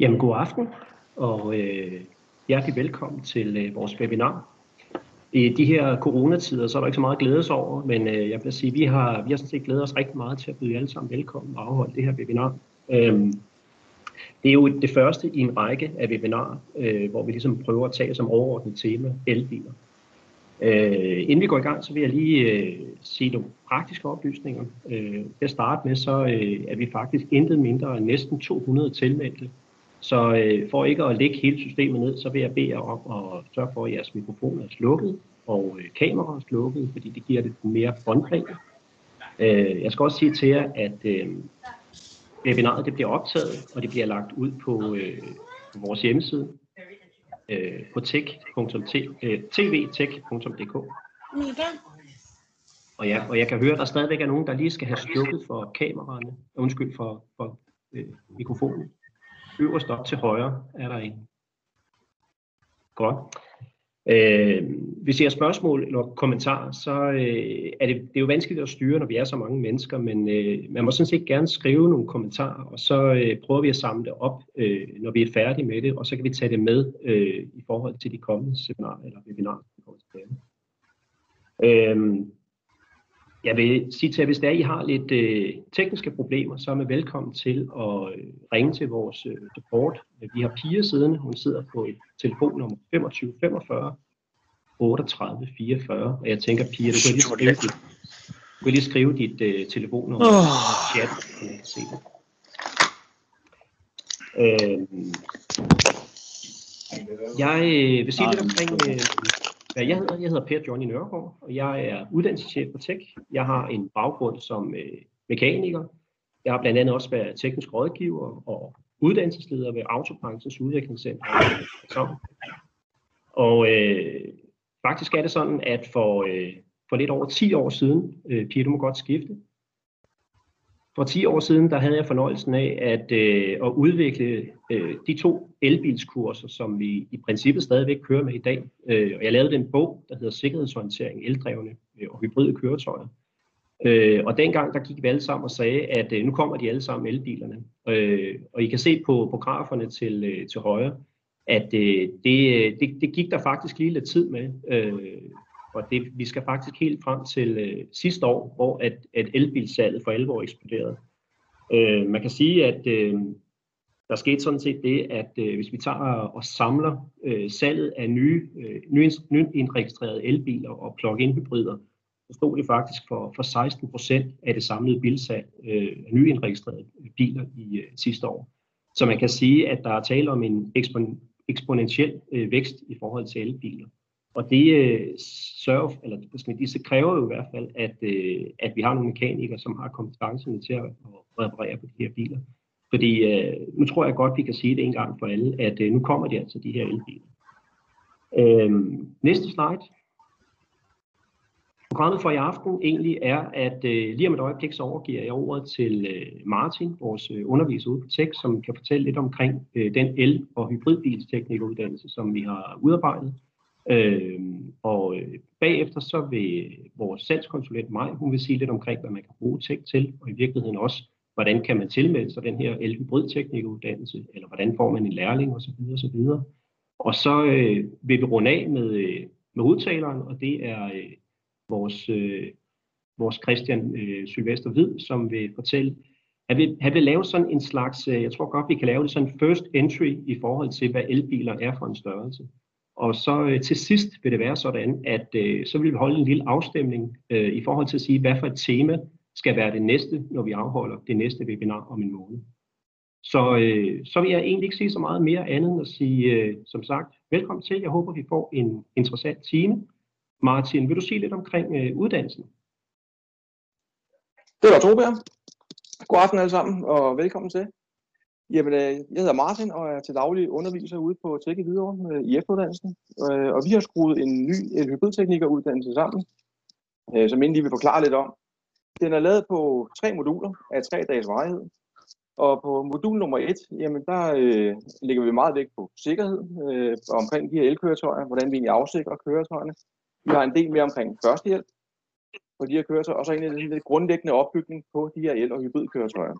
Jamen, god aften, og øh, hjertelig velkommen til øh, vores webinar. I de her coronatider, så er der ikke så meget at glæde over, men øh, jeg vil sige, vi har, vi har sådan set glædet os rigtig meget til at byde alle sammen velkommen og afholde det her webinar. Øhm, det er jo det første i en række af webinarer, øh, hvor vi ligesom prøver at tage som overordnet tema elbiler. Øh, inden vi går i gang, så vil jeg lige øh, sige nogle praktiske oplysninger. Øh, til at starte med, så øh, er vi faktisk intet mindre end næsten 200 tilmeldte så øh, for ikke at lægge hele systemet ned, så vil jeg bede jer om at sørge for, at jeres mikrofon er slukket og øh, kameraet er slukket, fordi det giver det mere båndplan. Øh, jeg skal også sige til jer, at øh, webinaret det bliver optaget, og det bliver lagt ud på, øh, på vores hjemmeside øh, på tvtech.dk. Og, ja, og jeg kan høre, at der stadigvæk er nogen, der lige skal have slukket for kameraerne, undskyld for, for øh, mikrofonen. Øverst op til højre er der en. Godt. Øh, hvis I har spørgsmål eller kommentarer, så øh, er det, det er jo vanskeligt at styre, når vi er så mange mennesker, men øh, man må sådan set gerne skrive nogle kommentarer, og så øh, prøver vi at samle det op, øh, når vi er færdige med det, og så kan vi tage det med øh, i forhold til de kommende seminarer eller webinarer. Øh, jeg vil sige til jer, hvis der I har lidt øh, tekniske problemer, så er man velkommen til at øh, ringe til vores øh, support. Vi har Pia siddende, hun sidder på et telefonnummer 25 45 38 44, og jeg tænker, Pia, du kan lige skrive dit, du kan lige skrive dit øh, telefonnummer oh. i chat, se det. Øh, jeg øh, vil sige lidt omkring øh, jeg hedder, jeg hedder Per Johnny Nørgaard, og jeg er uddannelseschef på Tech. Jeg har en baggrund som øh, mekaniker. Jeg har blandt andet også været teknisk rådgiver og uddannelsesleder ved Autobranchens udviklingscenter. Og øh, faktisk er det sådan, at for, øh, for lidt over 10 år siden, øh, Pia, du må godt skifte, for 10 år siden, der havde jeg fornøjelsen af at, øh, at udvikle øh, de to elbilskurser, som vi i princippet stadigvæk kører med i dag. Øh, og jeg lavede en bog, der hedder Sikkerhedsorientering, eldrevne øh, og hybride køretøjer. Øh, og dengang der gik vi alle sammen og sagde, at øh, nu kommer de alle sammen elbilerne. Øh, og I kan se på, på graferne til, øh, til højre, at øh, det, øh, det, det gik der faktisk lige lidt tid med. Øh, og det, vi skal faktisk helt frem til øh, sidste år, hvor at, at elbilsalget for alvor eksploderede. Øh, man kan sige, at øh, der skete sådan set det, at øh, hvis vi tager og samler øh, salget af nye, øh, nyindregistrerede elbiler og plug-in hybrider, så stod det faktisk for, for 16 procent af det samlede bilsalg øh, af nyindregistrerede biler i øh, sidste år. Så man kan sige, at der er tale om en ekspon, eksponentiel øh, vækst i forhold til elbiler. Og det øh, sørger, eller det kræver jo i hvert fald, at, øh, at vi har nogle mekanikere, som har kompetencerne til at, at reparere på de her biler. Fordi øh, nu tror jeg godt, vi kan sige det en gang for alle, at øh, nu kommer de altså de her elbiler. Øh, næste slide. Programmet for i aften egentlig er, at øh, lige om et øjeblik så overgiver jeg ordet til øh, Martin, vores øh, underviser ude på Tech, som kan fortælle lidt omkring øh, den el- og hybridbilsteknikuddannelse, som vi har udarbejdet. Øh, og øh, bagefter så vil vores salgskonsulent mig, hun vil sige lidt omkring, hvad man kan bruge tech til, og i virkeligheden også, hvordan kan man tilmelde sig den her elhybridteknikuddannelse, eller hvordan får man en lærling osv. osv. Og så øh, vil vi runde af med, øh, med udtaleren, og det er øh, vores, øh, vores Christian øh, Sylvester Hvid, som vil fortælle, han vil, han vil lave sådan en slags, øh, jeg tror godt, vi kan lave det sådan first entry i forhold til, hvad elbiler er for en størrelse. Og så øh, til sidst vil det være sådan, at øh, så vil vi holde en lille afstemning øh, i forhold til at sige, hvad for et tema skal være det næste, når vi afholder det næste webinar om en måned. Så, øh, så vil jeg egentlig ikke sige så meget mere andet end at sige, øh, som sagt, velkommen til. Jeg håber, vi får en interessant time. Martin, vil du sige lidt omkring øh, uddannelsen? Det var Torbjørn. God aften alle sammen, og velkommen til. Jamen, øh, jeg hedder Martin og er til daglig underviser ude på Tech i Hvidovre øh, i efteruddannelsen. Øh, og vi har skruet en ny hybridteknikeruddannelse sammen, som jeg lige vil forklare lidt om. Den er lavet på tre moduler af tre dages varighed. Og på modul nummer et, jamen der øh, lægger vi meget vægt på sikkerhed øh, omkring de her elkøretøjer, hvordan vi egentlig afsikrer køretøjerne. Vi har en del mere omkring førstehjælp på de her køretøjer, og så en lidt grundlæggende opbygning på de her el- og hybridkøretøjer.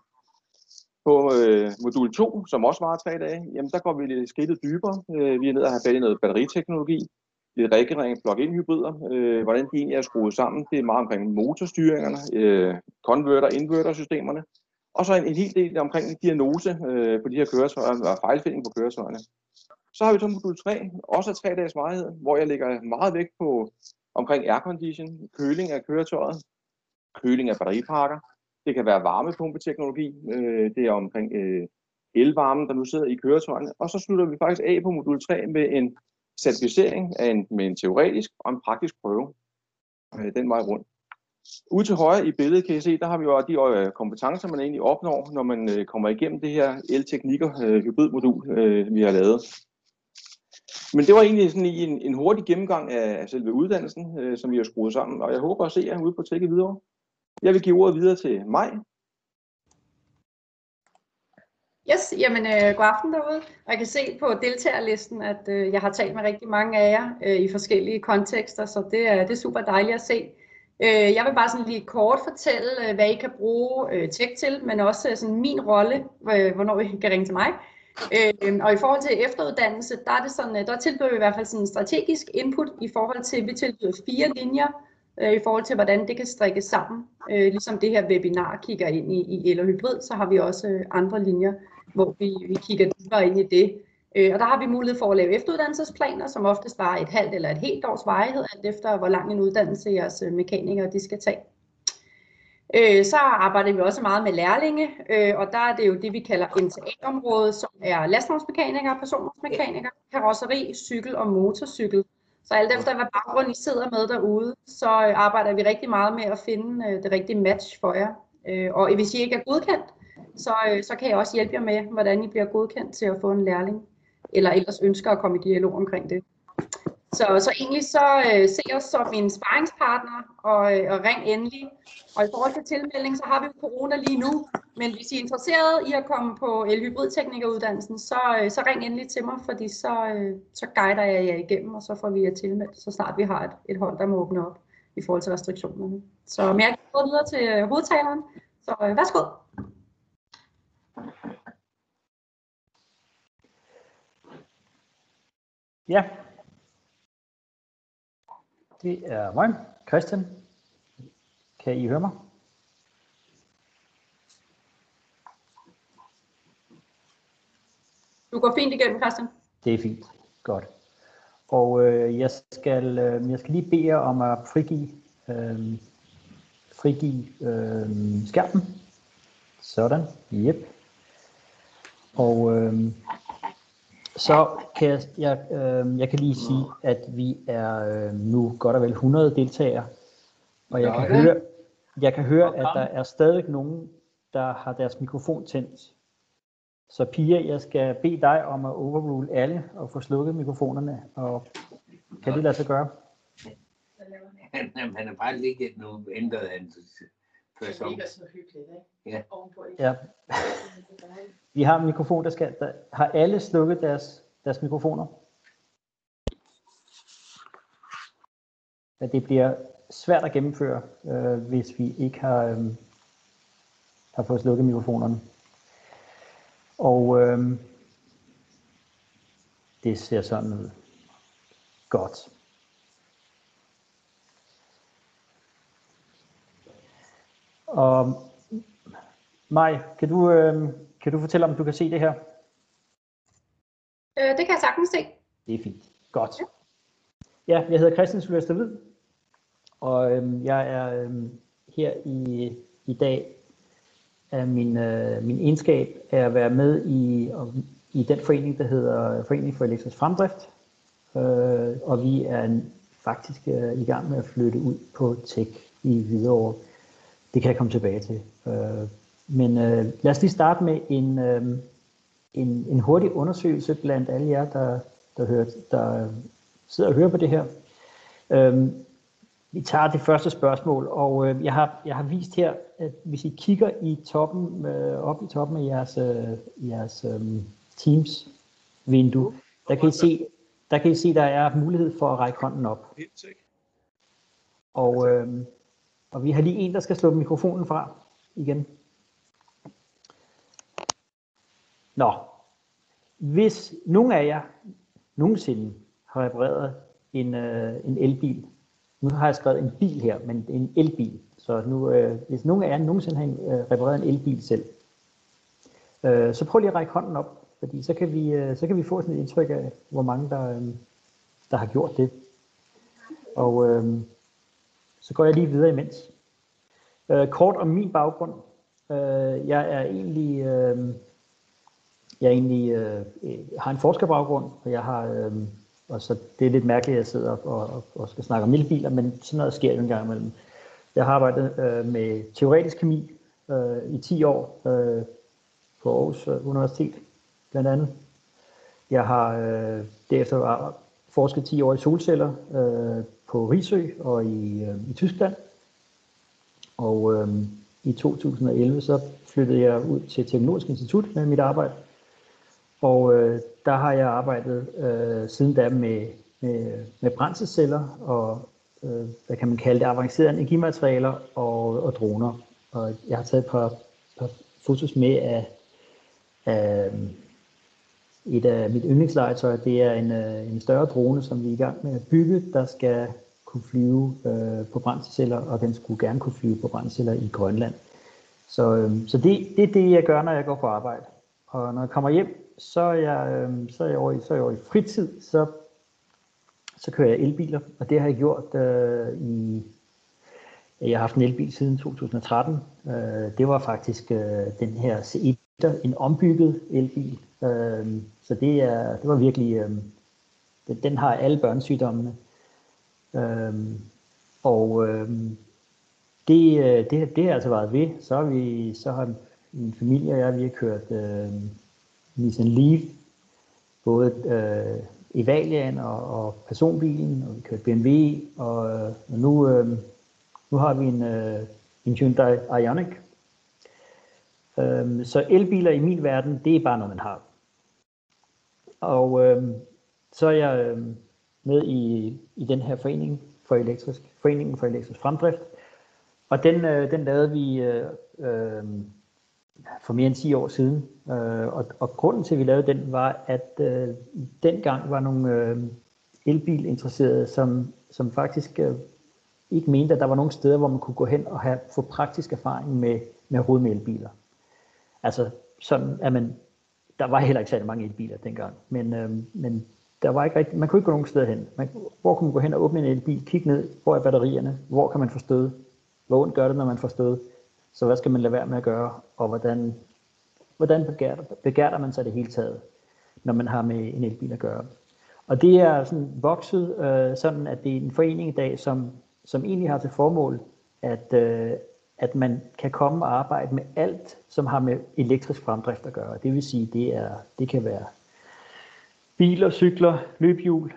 På øh, modul 2, som også var tre dage, jamen der går vi lidt skridtet dybere. Øh, vi er nede og have fat i noget batteriteknologi, lidt regenerering, plug-in hybrider, øh, hvordan de egentlig er skruet sammen. Det er meget omkring motorstyringerne, øh, converter, inverter systemerne, og så en, en hel del omkring diagnose øh, på de her køretøjer, og fejlfinding på køretøjerne. Så har vi så modul 3, også af tre dages varighed, hvor jeg lægger meget vægt på omkring aircondition, køling af køretøjet, køling af batteripakker. Det kan være varmepumpeteknologi, øh, det er omkring øh, elvarmen, der nu sidder i køretøjerne. Og så slutter vi faktisk af på modul 3 med en certificering af en, med en teoretisk og en praktisk prøve øh, den vej rundt. Ude til højre i billedet kan I se, der har vi jo de øh, kompetencer, man egentlig opnår, når man øh, kommer igennem det her elteknikker øh, hybridmodul, øh, vi har lavet. Men det var egentlig sådan en, en hurtig gennemgang af selve uddannelsen, øh, som vi har skruet sammen, og jeg håber at se jer ude på Tække videre. Jeg vil give ordet videre til mig. Yes, jamen øh, god aften derude. Og jeg kan se på deltagerlisten, at øh, jeg har talt med rigtig mange af jer øh, i forskellige kontekster, så det er, det er super dejligt at se. Øh, jeg vil bare sådan lige kort fortælle, øh, hvad I kan bruge øh, tech til, men også øh, sådan min rolle, øh, hvornår I kan ringe til mig. Øh, og i forhold til efteruddannelse, der, er det sådan, øh, der tilbyder vi i hvert fald sådan strategisk input i forhold til, at vi tilbyder fire linjer, øh, i forhold til, hvordan det kan strikkes sammen. Øh, ligesom det her webinar kigger ind i, i el og hybrid, så har vi også øh, andre linjer, hvor vi, vi kigger dybere ind i det. Øh, og der har vi mulighed for at lave efteruddannelsesplaner, som oftest bare et halvt eller et helt års varighed, alt efter hvor lang en uddannelse jeres øh, mekanikere de skal tage. Øh, så arbejder vi også meget med lærlinge, øh, og der er det jo det, vi kalder NTA-området, som er lastvognsmekanikere, personvognsmekanikere, karosseri, cykel og motorcykel. Så alt efter hvad baggrund I sidder med derude, så øh, arbejder vi rigtig meget med at finde øh, det rigtige match for jer. Øh, og hvis I ikke er godkendt, så, øh, så kan jeg også hjælpe jer med, hvordan I bliver godkendt til at få en lærling, eller ellers ønsker at komme i dialog omkring det. Så, så egentlig så øh, se os som en sparringspartner og, øh, og ring endelig. Og i forhold til tilmelding, så har vi jo corona lige nu. Men hvis I er interesseret i at komme på elhybridteknikeruddannelsen, så, øh, så ring endelig til mig, fordi så, øh, så guider jeg jer igennem, og så får vi jer tilmeldt, så snart vi har et, et hold, der må åbne op i forhold til restriktionerne. Så men jeg går videre til øh, hovedtaleren. Så øh, værsgo. Ja, det er mig, Christian. Kan I høre mig? Du går fint igennem, Christian. Det er fint. Godt. Og øh, jeg, skal, øh, jeg skal lige bede jer om at frigive, øh, frigive øh, skærmen. Sådan. Yep. Og øh, så kan jeg, jeg, øh, jeg kan lige sige, at vi er øh, nu godt og vel 100 deltagere, og jeg kan, høre, jeg kan høre, at der er stadig nogen, der har deres mikrofon tændt. Så Pia, jeg skal bede dig om at overrule alle og få slukket mikrofonerne, og kan det lade sig gøre? Han, han er bare ligget nu ændret han Det ligger så hyggeligt, ikke? Ja. Ovenpå Ja. Vi har en mikrofon, der skal... Der, har alle slukket deres, deres mikrofoner? Ja, det bliver svært at gennemføre, øh, hvis vi ikke har, øh, har fået slukket mikrofonerne. Og øh, det ser sådan ud. Godt. Og Maj, kan du, øh, kan du fortælle, om du kan se det her? Øh, det kan jeg sagtens se. Det er fint. Godt. Ja, jeg hedder Christian Sylvester Hvid, og øhm, jeg er øhm, her i, i dag af min, øh, min egenskab af at være med i, i den forening, der hedder Forening for Elektrisk Fremdrift. Øh, og vi er faktisk øh, i gang med at flytte ud på Tech i Hvidovre. Det kan jeg komme tilbage til. Øh, men øh, lad os lige starte med en, øh, en, en hurtig undersøgelse blandt alle jer, der, der, hører, der sidder og hører på det her. Øhm, vi tager det første spørgsmål, og øh, jeg, har, jeg har vist her, at hvis I kigger i toppen, øh, op i toppen af jeres, øh, jeres øh, Teams vindue, der kan I se, der kan I se, der er mulighed for at række hånden op. Og, øh, og vi har lige en, der skal slå mikrofonen fra igen. Nå, hvis nogen af jer nogensinde har repareret en, øh, en elbil, nu har jeg skrevet en bil her, men en elbil, så nu, øh, hvis nogen af jer nogensinde har øh, repareret en elbil selv, øh, så prøv lige at række hånden op, fordi så kan vi, øh, så kan vi få sådan et indtryk af, hvor mange der, øh, der har gjort det. Og øh, så går jeg lige videre imens. Øh, kort om min baggrund. Øh, jeg er egentlig, øh, jeg er egentlig øh, har en forskerbaggrund, og jeg har, øh, og så det er lidt mærkeligt, at jeg sidder og, og, og skal snakke om elbiler, men sådan noget sker jo en gang imellem. Jeg har arbejdet øh, med teoretisk kemi øh, i 10 år øh, på Aarhus øh, Universitet, blandt andet. Jeg har øh, derefter forsket 10 år i solceller øh, på Risø og i, øh, i Tyskland. Og øh, i 2011 så flyttede jeg ud til Teknologisk Institut med mit arbejde. Og øh, der har jeg arbejdet øh, siden da med, med, med brændselsceller og øh, hvad kan man kalde det, avancerede energimaterialer og, og droner. Og jeg har taget et par, par fotos med af, af et af mit yndlingslegetøj. Det er en, øh, en større drone, som vi er i gang med at bygge, der skal kunne flyve øh, på brændselceller, og den skulle gerne kunne flyve på brændselceller i Grønland. Så, øh, så det, det er det, jeg gør, når jeg går på arbejde. Og når jeg kommer hjem, så er jeg, øh, så er jeg, over, i, så er jeg over i fritid, så, så kører jeg elbiler, og det har jeg gjort øh, i... Jeg har haft en elbil siden 2013. Øh, det var faktisk øh, den her C1, en ombygget elbil. Øh, så det, er, det var virkelig... Øh, den, den har alle børnesygdommene. Øhm, øhm, øh, og øh, det, det, det har altså været ved. Så har, vi, så har min familie og jeg, vi har kørt øh, Nissan Leaf, både øh, Evalian og, og personbilen, og vi kørte BMW, og, øh, og nu, øh, nu har vi en, øh, en Hyundai Ioniq. Øh, så elbiler i min verden, det er bare noget, man har. Og øhm, så er jeg... øhm, med i, i den her forening for elektrisk, foreningen for elektrisk fremdrift. Og den, øh, den lavede vi øh, øh, for mere end 10 år siden. Øh, og, og grunden til, at vi lavede den, var, at øh, dengang var nogle øh, elbilinteresserede, som, som faktisk øh, ikke mente, at der var nogle steder, hvor man kunne gå hen og have, få praktisk erfaring med, med hovedet med elbiler. Altså sådan, at man, der var heller ikke særlig mange elbiler dengang, men, øh, men der var ikke rigtig, man kunne ikke gå nogen steder hen. Man, hvor kunne man gå hen og åbne en elbil, kigge ned, hvor er batterierne, hvor kan man få stød, hvor ondt gør det, når man får stød, så hvad skal man lade være med at gøre, og hvordan, hvordan begærter, begærter man sig det hele taget, når man har med en elbil at gøre. Og det er sådan vokset øh, sådan, at det er en forening i dag, som, som egentlig har til formål, at, øh, at man kan komme og arbejde med alt, som har med elektrisk fremdrift at gøre. Det vil sige, det, er, det kan være biler, cykler, løbehjul,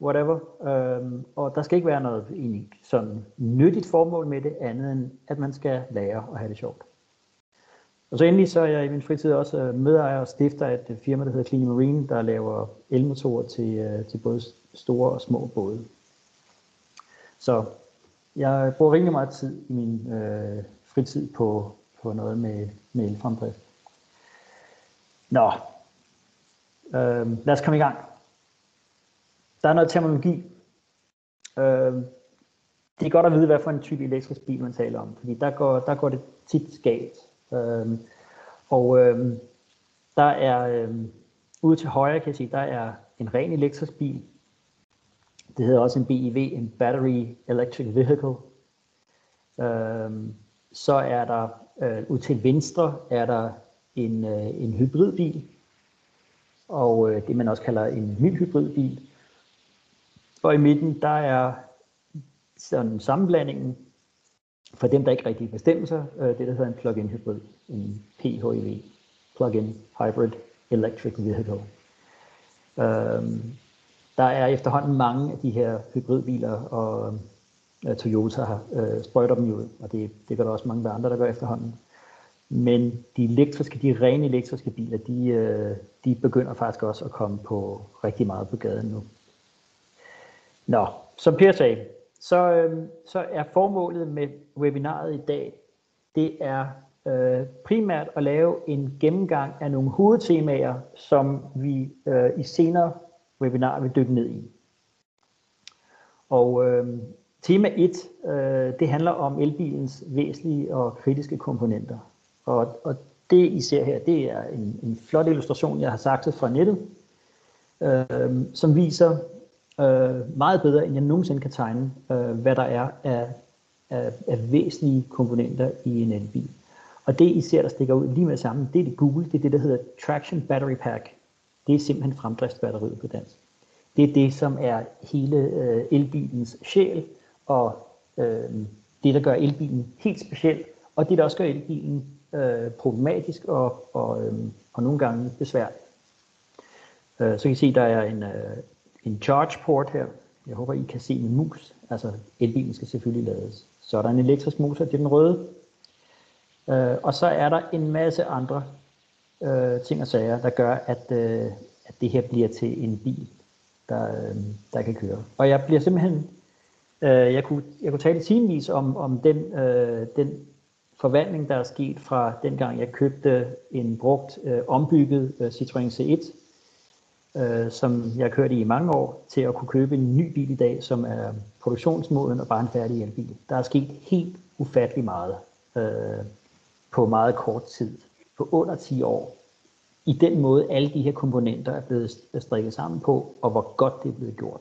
whatever. Øhm, og der skal ikke være noget egentlig sådan nyttigt formål med det, andet end at man skal lære at have det sjovt. Og så endelig så er jeg i min fritid også øh, medejer og stifter af et firma, der hedder Clean Marine, der laver elmotorer til, øh, til både store og små både. Så jeg bruger rimelig meget tid i min øh, fritid på, på noget med, med elfremdrift. Nå, Øh, lad os komme i gang. Der er noget terminologi. Øh, det er godt at vide, hvad for en type elektrisk bil man taler om, fordi der går, der går det tit galt. Øh, og øh, der er øh, ude til højre, kan jeg sige, der er en ren elektrisk bil. Det hedder også en BEV, en Battery Electric Vehicle. Øhm, så er der øh, ud til venstre er der en, øh, en hybridbil, og øh, det man også kalder en mild hybridbil. Og i midten, der er sådan sammenblandingen for dem, der ikke rigtig bestemmer sig, øh, det der hedder en plug-in hybrid, en PHEV, plug-in hybrid electric vehicle. Øhm, der er efterhånden mange af de her hybridbiler, og øh, Toyota har øh, sprøjter dem ud, og det, det gør der også mange andre, der gør efterhånden. Men de elektriske, de rene elektriske biler, de, øh, de begynder faktisk også at komme på rigtig meget på gaden nu. Nå, som Per sagde, så, øh, så er formålet med webinaret i dag, det er øh, primært at lave en gennemgang af nogle hovedtemaer, som vi øh, i senere webinar vil dykke ned i. Og øh, tema 1, øh, det handler om elbilens væsentlige og kritiske komponenter. Og, og det I ser her, det er en, en flot illustration, jeg har sagt fra nettet, øh, som viser øh, meget bedre, end jeg nogensinde kan tegne, øh, hvad der er af, af, af væsentlige komponenter i en elbil. Og det I ser, der stikker ud lige med sammen, det er det Google, det er det, der hedder Traction Battery Pack. Det er simpelthen fremdriftsbatteriet på dansk. Det er det, som er hele øh, elbilens sjæl, og øh, det, der gør elbilen helt speciel, og det, der også gør elbilen øh, problematisk og, og, øh, og nogle gange besværlig. Øh, så kan I se, der er en, øh, en charge port her. Jeg håber, I kan se min mus. Altså, elbilen skal selvfølgelig lades. Så er der en elektrisk motor, det er den røde. Øh, og så er der en masse andre øh, ting og sager, der gør, at, øh, at det her bliver til en bil, der, øh, der kan køre. Og jeg bliver simpelthen, øh, jeg, kunne, jeg kunne tale timevis om, om den, øh, den forvandling, der er sket fra dengang jeg købte en brugt, øh, ombygget øh, Citroën C1, øh, som jeg kørte i i mange år, til at kunne købe en ny bil i dag, som er produktionsmoden og bare en færdig elbil. Der er sket helt ufattelig meget øh, på meget kort tid, på under 10 år, i den måde alle de her komponenter er blevet strikket sammen på, og hvor godt det er blevet gjort.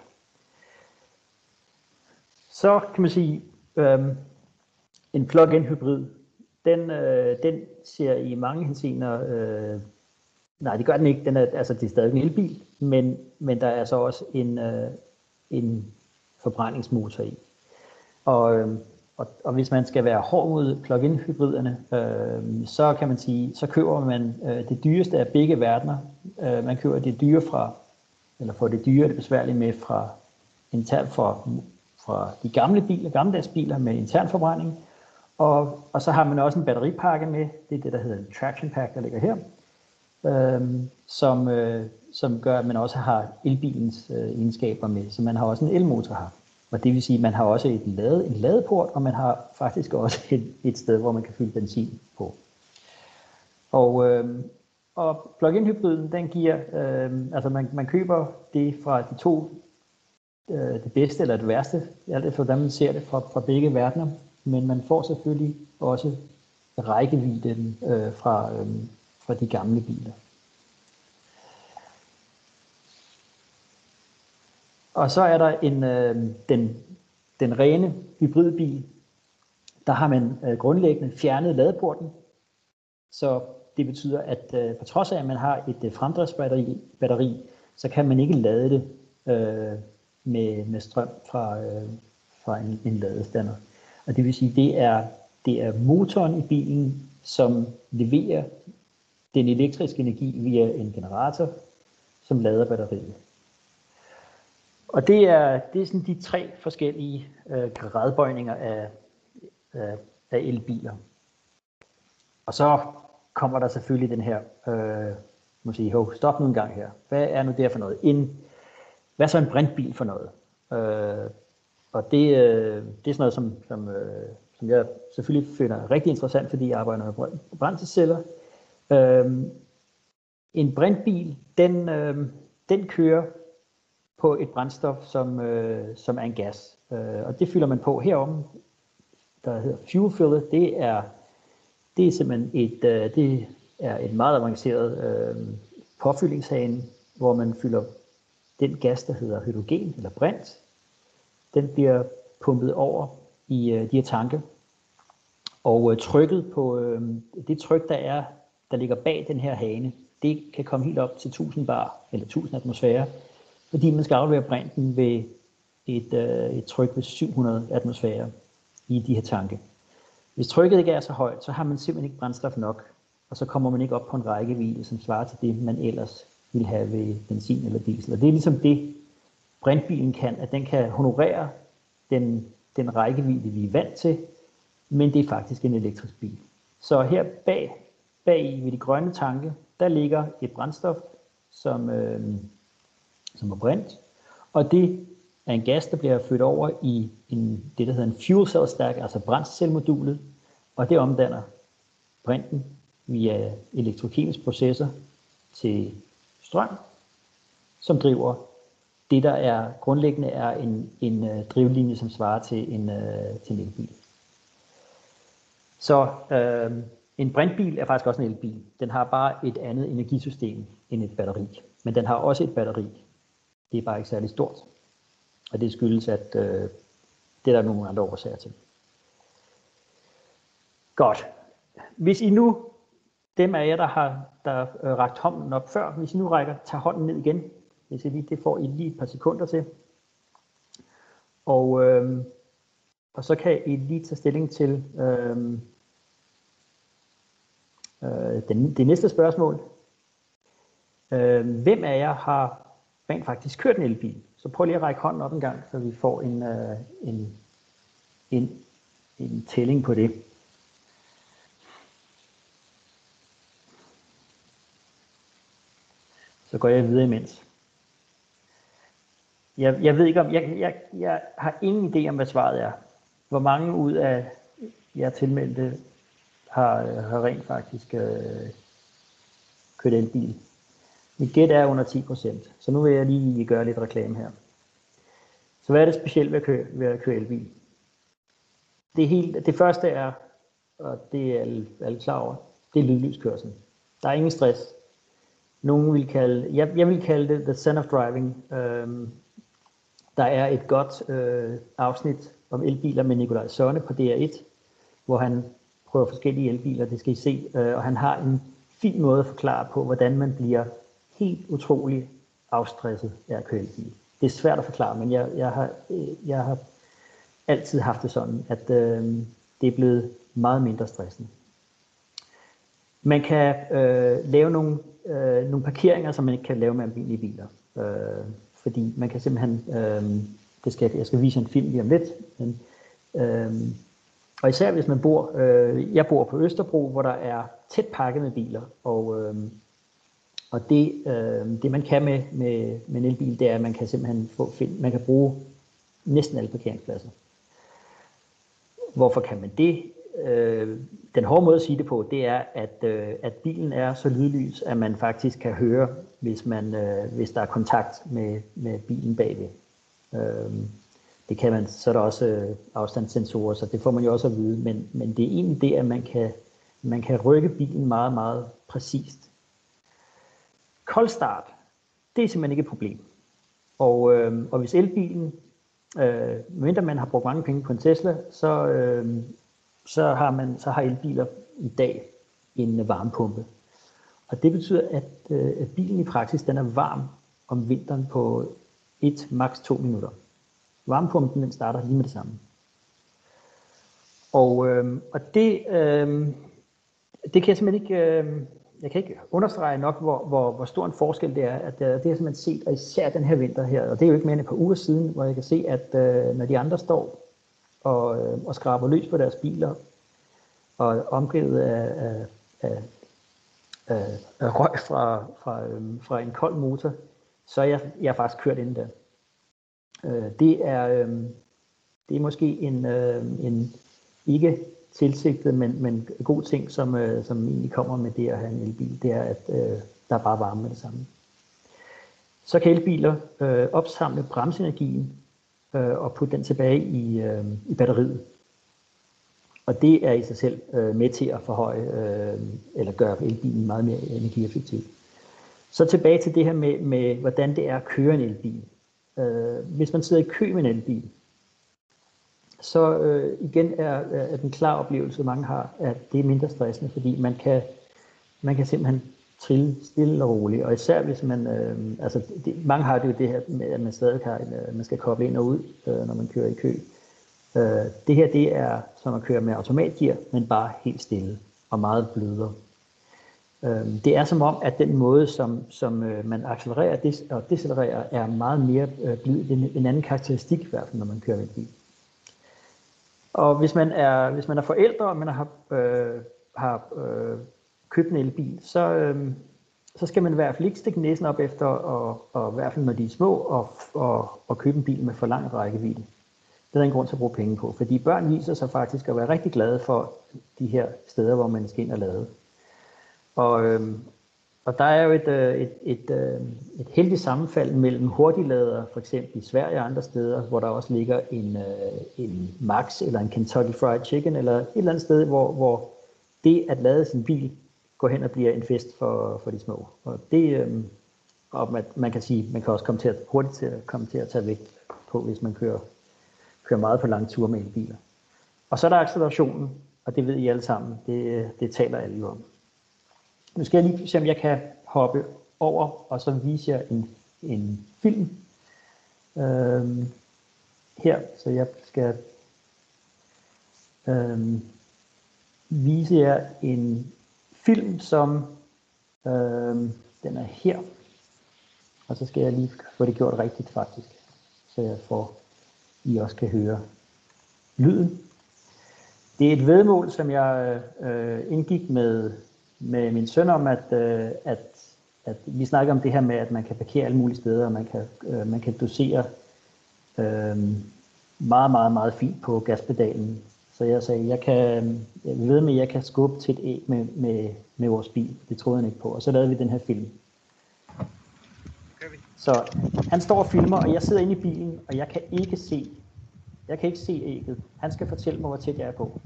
Så kan man sige, øhm, en plug-in hybrid, den, øh, den ser i mange henseender, øh, nej det gør den ikke, den er, altså det er stadig en elbil, men, men der er så også en, øh, en forbrændingsmotor i. Og, øh, og, og hvis man skal være hård mod plug-in hybriderne, øh, så kan man sige, så køber man øh, det dyreste af begge verdener. Øh, man køber det dyre fra, eller får det dyre det besværlige med fra intern fra, fra de gamle biler, gammeldags biler med intern forbrænding, og, og så har man også en batteripakke med, det er det, der hedder en traction pack, der ligger her, øh, som, øh, som gør, at man også har elbilens øh, egenskaber med, så man har også en elmotor her. Og det vil sige, at man har også et lade, en ladeport, og man har faktisk også et, et sted, hvor man kan fylde benzin på. Og, øh, og plug-in hybriden, den giver, øh, altså man, man køber det fra de to, øh, det bedste eller det værste, alt efter hvordan man ser det fra, fra begge verdener men man får selvfølgelig også rækkevidden øh, fra, øh, fra de gamle biler. Og så er der en, øh, den, den rene hybridbil. Der har man øh, grundlæggende fjernet ladeporten, så det betyder, at øh, på trods af, at man har et øh, fremdriftsbatteri, batteri, så kan man ikke lade det øh, med, med strøm fra, øh, fra en, en ladestander. Og det vil sige, det er, det er motoren i bilen, som leverer den elektriske energi via en generator, som lader batteriet. Og det er, det er sådan de tre forskellige øh, gradbøjninger af, øh, af elbiler. Og så kommer der selvfølgelig den her, øh, må sige, hov, stop nu en gang her. Hvad er nu det for noget? En, hvad er så en brintbil for noget? Øh, og det, øh, det er sådan noget, som, som, øh, som jeg selvfølgelig finder rigtig interessant, fordi jeg arbejder med brændselsceller. Øh, en brintbil, den, øh, den kører på et brændstof, som, øh, som er en gas. Øh, og det fylder man på herom, der hedder fuel filler. Det er, det er simpelthen et, øh, det er et meget avanceret øh, påfyldningshane, hvor man fylder den gas, der hedder hydrogen eller brint, den bliver pumpet over i øh, de her tanke. Og øh, trykket på øh, det tryk, der er, der ligger bag den her hane, det kan komme helt op til 1000 bar, eller 1000 atmosfære, fordi man skal aflevere brinten ved et, øh, et tryk ved 700 atmosfærer i de her tanke. Hvis trykket ikke er så højt, så har man simpelthen ikke brændstof nok, og så kommer man ikke op på en rækkevidde, som svarer til det, man ellers ville have ved benzin eller diesel. Og det er ligesom det, brintbilen kan, at den kan honorere den, den rækkevidde, vi er vant til, men det er faktisk en elektrisk bil. Så her bag, bag ved de grønne tanke, der ligger et brændstof, som, øh, som er brint, og det er en gas, der bliver ført over i en, det, der hedder en fuel cell stack, altså brændselmodulet, og det omdanner brinten via elektrokemiske processer til strøm, som driver det, der er grundlæggende er en, en øh, drivlinje, som svarer til en, øh, til en elbil. Så øh, en brintbil er faktisk også en elbil. Den har bare et andet energisystem end et batteri. Men den har også et batteri. Det er bare ikke særlig stort. Og det skyldes, at øh, det er der nogle andre årsager til. Godt. Hvis I nu, dem af jer, der har der, øh, rakt hånden op før, hvis I nu rækker, tager hånden ned igen, hvis I lige, det får I lige et par sekunder til. Og, øh, og så kan I lige tage stilling til øh, øh, det, det næste spørgsmål. Øh, hvem af jer har rent faktisk kørt en elbil? Så prøv lige at række hånden op en gang, så vi får en, øh, en, en, en tælling på det. Så går jeg videre imens. Jeg, jeg ved ikke om, jeg, jeg, jeg har ingen idé om, hvad svaret er. Hvor mange ud af jer tilmeldte har, øh, har rent faktisk øh, kørt elbil? Mit gæt er under 10% Så nu vil jeg lige gøre lidt reklame her. Så hvad er det specielt ved at køre, ved at køre elbil? Det, helt, det første er, og det er alle, alle klar over, det er lydlyskørsel. Der er ingen stress. Nogen vil kalde, jeg, jeg vil kalde det the sun of driving. Øhm, der er et godt øh, afsnit om elbiler med Nikolaj Sønne på DR1, hvor han prøver forskellige elbiler, det skal I se, øh, og han har en fin måde at forklare på, hvordan man bliver helt utrolig afstresset af at køre elbil. Det er svært at forklare, men jeg, jeg, har, øh, jeg har altid haft det sådan, at øh, det er blevet meget mindre stressende. Man kan øh, lave nogle, øh, nogle parkeringer, som man ikke kan lave med almindelige biler. Øh, fordi man kan simpelthen, øh, det skal, jeg skal vise en film lige om lidt, men, øh, og især hvis man bor, øh, jeg bor på Østerbro, hvor der er tæt pakket med biler, og, øh, og det, øh, det man kan med, med, med en elbil, det er, at man kan simpelthen få, find, man kan bruge næsten alle parkeringspladser. Hvorfor kan man det? øh, den hårde måde at sige det på, det er, at, øh, at bilen er så lydlys, at man faktisk kan høre, hvis, man, øh, hvis der er kontakt med, med bilen bagved. Øh, det kan man, så er der også øh, afstandssensorer, så det får man jo også at vide, men, men det er egentlig det, at man kan, man kan rykke bilen meget, meget præcist. Kold start, det er simpelthen ikke et problem. Og, øh, og hvis elbilen, øh, mindre man har brugt mange penge på en Tesla, så, øh, så har, man, så har elbiler i dag en varmepumpe. Og det betyder, at, øh, at bilen i praksis den er varm om vinteren på 1, maks 2 minutter. Varmepumpen den starter lige med det samme. Og, øh, og det, øh, det kan jeg simpelthen ikke, øh, jeg kan ikke understrege nok, hvor, hvor, hvor stor en forskel det er. At, det har jeg simpelthen set, og især den her vinter her, og det er jo ikke mere end et par uger siden, hvor jeg kan se, at øh, når de andre står og, øh, og skraber løs på deres biler, og omgivet af, af, af, af, af røg fra, fra, øh, fra en kold motor, så er jeg, jeg er faktisk kørt ind der. Øh, det, er, øh, det er måske en, øh, en ikke tilsigtet, men, men god ting, som, øh, som egentlig kommer med det at have en elbil, det er, at øh, der er bare varme med det samme. Så kan elbiler øh, opsamle bremsenergien øh, og putte den tilbage i, øh, i batteriet. Og det er i sig selv øh, med til at forhøje øh, eller gøre elbilen meget mere energieffektiv. Så tilbage til det her med, med hvordan det er at køre en elbil. Øh, hvis man sidder i kø med en elbil, så øh, igen er, er den klar oplevelse, mange har, at det er mindre stressende, fordi man kan, man kan simpelthen trille stille og roligt, og især hvis man, øh, altså det, mange har det jo det her med, at man stadig har, øh, man skal koble ind og ud, øh, når man kører i kø. Øh, det her det er som at køre med automatgear, men bare helt stille og meget blødere. Øh, det er som om, at den måde, som, som øh, man accelererer og decelererer, er meget mere øh, blid. Det er en anden karakteristik i hvert fald, når man kører med bil. Og hvis man er, hvis man er forældre, og man har, øh, har øh, købt en elbil, så, øh, så skal man i hvert fald ikke stikke næsen op efter, og, og i hvert fald når de er små, og, og, og købe en bil med for lang rækkevidde. Det er en grund til at bruge penge på, fordi børn viser sig faktisk at være rigtig glade for de her steder, hvor man skal ind og lade. Og, øhm, og der er jo et, øh, et, et, øh, et heldigt sammenfald mellem hurtiglader, for eksempel i Sverige og andre steder, hvor der også ligger en, øh, en Max eller en Kentucky Fried Chicken, eller et eller andet sted, hvor, hvor det at lade sin bil går hen og bliver en fest for, for de små. Og det, og man, man kan sige, man kan også komme til at, hurtigt til at komme til at tage vægt på, hvis man kører, kører meget på lange ture med elbiler. Og så er der accelerationen, og det ved I alle sammen, det, det taler alle om. Nu skal jeg lige se, om jeg kan hoppe over, og så vise jer en, en film øhm, her. Så jeg skal øhm, vise jer en film, som øhm, den er her. Og så skal jeg lige få det gjort rigtigt faktisk, så jeg får, I også kan høre lyden. Det er et vedmål, som jeg øh, indgik med med min søn om, at, øh, at, at vi snakker om det her med, at man kan parkere alle mulige steder, og man kan, øh, man kan dosere øh, meget, meget, meget fint på gaspedalen. Så jeg sagde, jeg kan, øh, jeg ved med, at jeg kan skubbe til et æg med, med, med vores bil. Det troede han ikke på. Og så lavede vi den her film. Så han står og filmer, og jeg sidder inde i bilen, og jeg kan ikke se, jeg kan ikke se ægget. Han skal fortælle mig, hvor tæt jeg er på.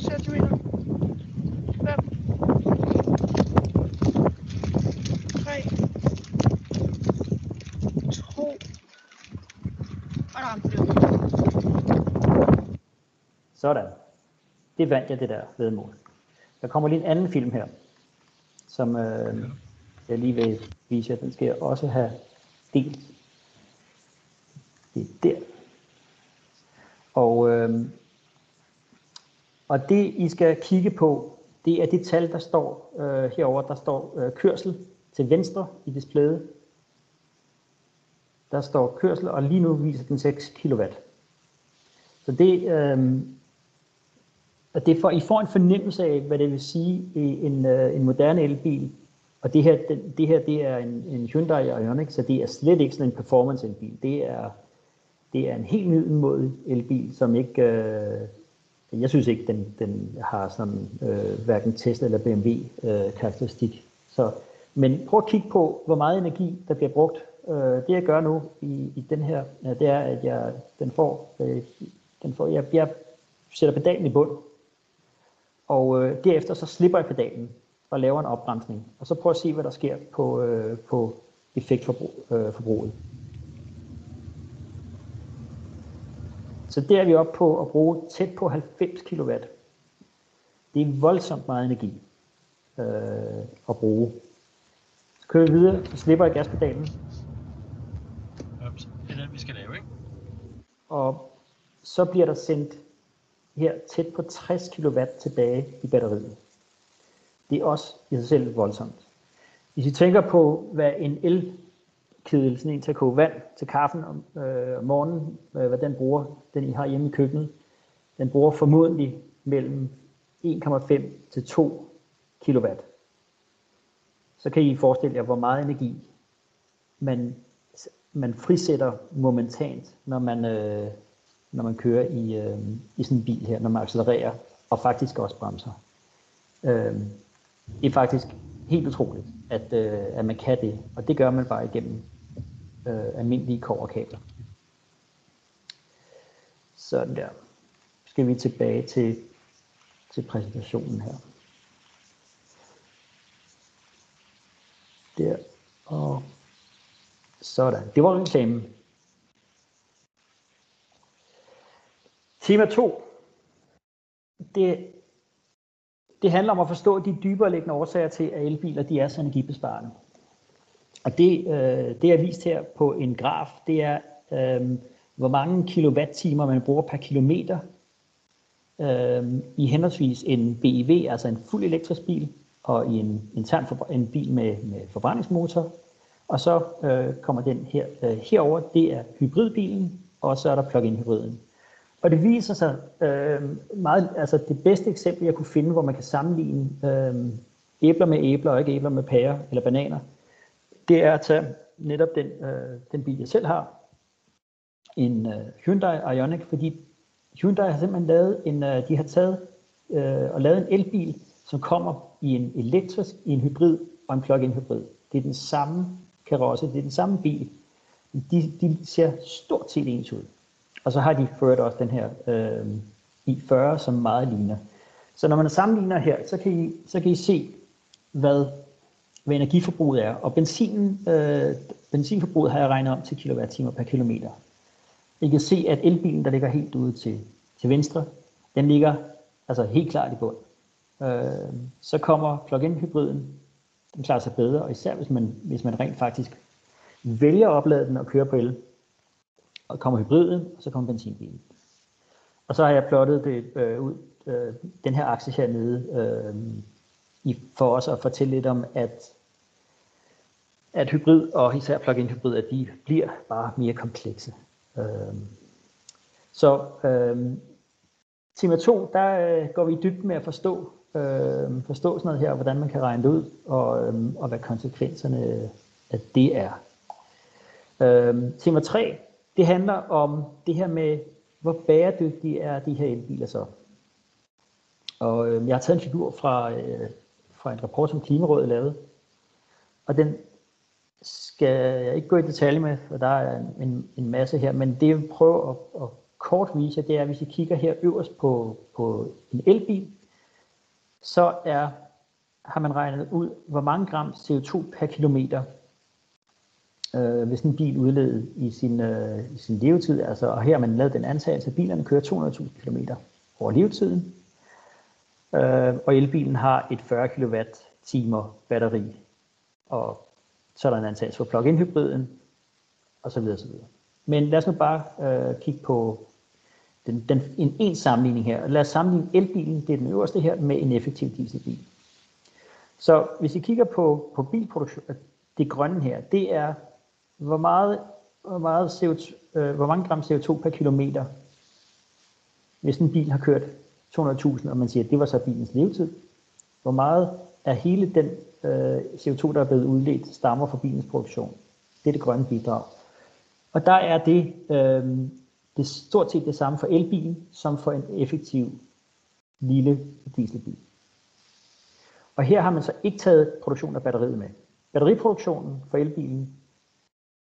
centimeter. 5. 3. 2. Og ramte det. Sådan. Det vandt jeg det der vedmål. Der kommer lige en anden film her, som øh, jeg lige vil vise jer. Den skal jeg også have delt. Det er der. Og øh, og det, I skal kigge på, det er det tal, der står øh, herover. Der står øh, kørsel til venstre i displayet. Der står kørsel, og lige nu viser den 6 kW. Så det, øh, det for, I får en fornemmelse af, hvad det vil sige i en, øh, en moderne elbil. Og det her, det, det her det er en, en Hyundai Ioniq, så det er slet ikke sådan en performance elbil. Det er, det er en helt ny elbil, som ikke, øh, jeg synes ikke, den, den har sådan øh, hverken Tesla eller BMW øh, karakteristik. Så, men prøv at kigge på, hvor meget energi, der bliver brugt. Øh, det jeg gør nu i, i den her, det er, at jeg, den får, øh, den får jeg, jeg sætter pedalen i bund, og øh, derefter så slipper jeg pedalen og laver en opbremsning. Og så prøv at se, hvad der sker på, øh, på effektforbruget. Øh, Så der er vi oppe på at bruge tæt på 90 kW. Det er voldsomt meget energi øh, at bruge. Så kører vi videre, så slipper jeg gaspedalen. Ups, det er den, vi skal lave, ikke? Og så bliver der sendt her tæt på 60 kW tilbage i batteriet. Det er også i sig selv voldsomt. Hvis I tænker på, hvad en elkedel, sådan en til at koge vand til kaffen om, øh, om morgenen, øh, hvad den bruger, den I har hjemme i køkkenet, den bruger formodentlig mellem 1,5 til 2 kW. Så kan I forestille jer, hvor meget energi man, man frisætter momentant, når man, øh, når man kører i, øh, i sådan en bil her, når man accelererer og faktisk også bremser. Øh, det er faktisk helt utroligt, at, øh, at man kan det, og det gør man bare igennem øh, almindelige koverkabler. Sådan der. Skal vi tilbage til, til præsentationen her. Der og sådan. Det var reklamen. Tema 2. Det, det handler om at forstå de dybere liggende årsager til, at elbiler de er så energibesparende. Og det, øh, det er vist her på en graf, det er, øh, hvor mange kilowatt-timer man bruger per kilometer øh, i henholdsvis en BEV, altså en fuld elektrisk bil, og i en intern en bil med, med forbrændingsmotor. Og så øh, kommer den her øh, herover, det er hybridbilen, og så er der plug-in hybriden. Og det viser sig øh, meget, altså det bedste eksempel, jeg kunne finde, hvor man kan sammenligne øh, æbler med æbler og ikke æbler med pærer eller bananer, det er at tage netop den, øh, den bil, jeg selv har, en øh, Hyundai Ioniq, fordi Hyundai har simpelthen lavet en, øh, de har taget øh, og lavet en elbil, som kommer i en elektrisk, i en hybrid og en plug-in hybrid. Det er den samme karosse, det er den samme bil. De, de ser stort set ens ud. Og så har de ført også den her øh, i40, som meget ligner. Så når man sammenligner her, så kan I, så kan I se, hvad, hvad energiforbruget er. Og benzinen, øh, benzinforbruget har jeg regnet om til kWh per kilometer. I kan se, at elbilen, der ligger helt ude til, til venstre, den ligger altså helt klart i bund. Øh, så kommer plug-in hybriden, den klarer sig bedre, og især hvis man, hvis man rent faktisk vælger at oplade den og køre på el, og kommer hybriden, og så kommer benzinbilen. Og så har jeg plottet det øh, ud, øh, den her akse hernede, øh, i, for os at fortælle lidt om, at, at hybrid og især plug-in hybrid, at de bliver bare mere komplekse. Øh, så øh, tema 2, der øh, går vi i dybden med at forstå, øh, forstå sådan noget her, hvordan man kan regne det ud, og, øh, og hvad konsekvenserne af det er. Øh, tema 3, det handler om det her med, hvor bæredygtige er de her elbiler så. Og øh, jeg har taget en figur fra, øh, fra en rapport, som Klimarådet lavede, og den skal jeg ikke gå i detalje med, for der er en, en masse her, men det jeg vil prøve at, at kort vise det er, hvis I kigger her øverst på, på en elbil, så er, har man regnet ud, hvor mange gram CO2 per kilometer øh, hvis en bil udleder i sin, øh, i sin levetid. Altså, og her har man lavet den antagelse, at bilerne kører 200.000 km over levetiden. Øh, og elbilen har et 40 kWh batteri. Og så er der en antagelse for plug-in hybriden, og så videre, så videre. Men lad os nu bare øh, kigge på den, den, en, en sammenligning her. Lad os sammenligne elbilen, det er den øverste her, med en effektiv dieselbil. Så hvis I kigger på, på bilproduktion, øh, det grønne her, det er hvor meget, hvor, meget CO2, øh, hvor mange gram CO2 per kilometer, hvis en bil har kørt 200.000, og man siger, at det var så bilens levetid, hvor meget er hele den øh, CO2, der er blevet udledt, stammer fra bilens produktion. Det er det grønne bidrag. Og der er det, øh, det er stort set det samme for elbilen, som for en effektiv lille dieselbil. Og her har man så ikke taget produktion af batteriet med. Batteriproduktionen for elbilen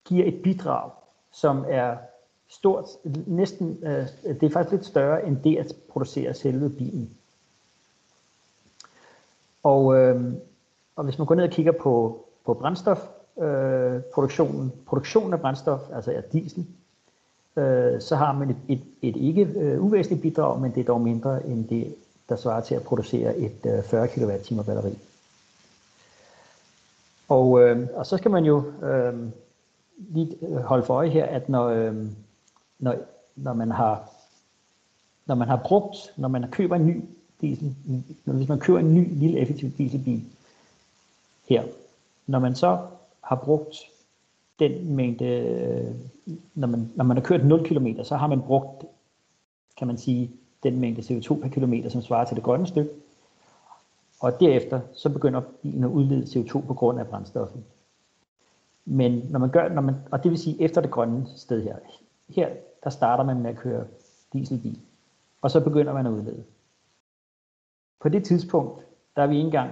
giver et bidrag, som er stort, næsten, øh, det er faktisk lidt større end det at producere selve bilen. Og, øh, og hvis man går ned og kigger på, på brændstofproduktionen, øh, produktionen, produktionen af brændstof, altså af diesel, øh, så har man et, et, et ikke øh, uvæsentligt bidrag, men det er dog mindre end det, der svarer til at producere et øh, 40 kWh batteri. Og, øh, og så skal man jo øh, lige øh, holde for øje her, at når, øh, når, når man har når man har brugt, når man køber en ny diesel, når, hvis man køber en ny lille effektiv dieselbil her, når man så har brugt den mængde, øh, når man, når man har kørt 0 km, så har man brugt, kan man sige, den mængde CO2 per kilometer, som svarer til det grønne stykke. Og derefter så begynder bilen at udlede CO2 på grund af brændstoffet. Men når man gør, når man, og det vil sige efter det grønne sted her, her der starter man med at køre dieselbil, og så begynder man at udlede. På det tidspunkt, der er vi ikke engang,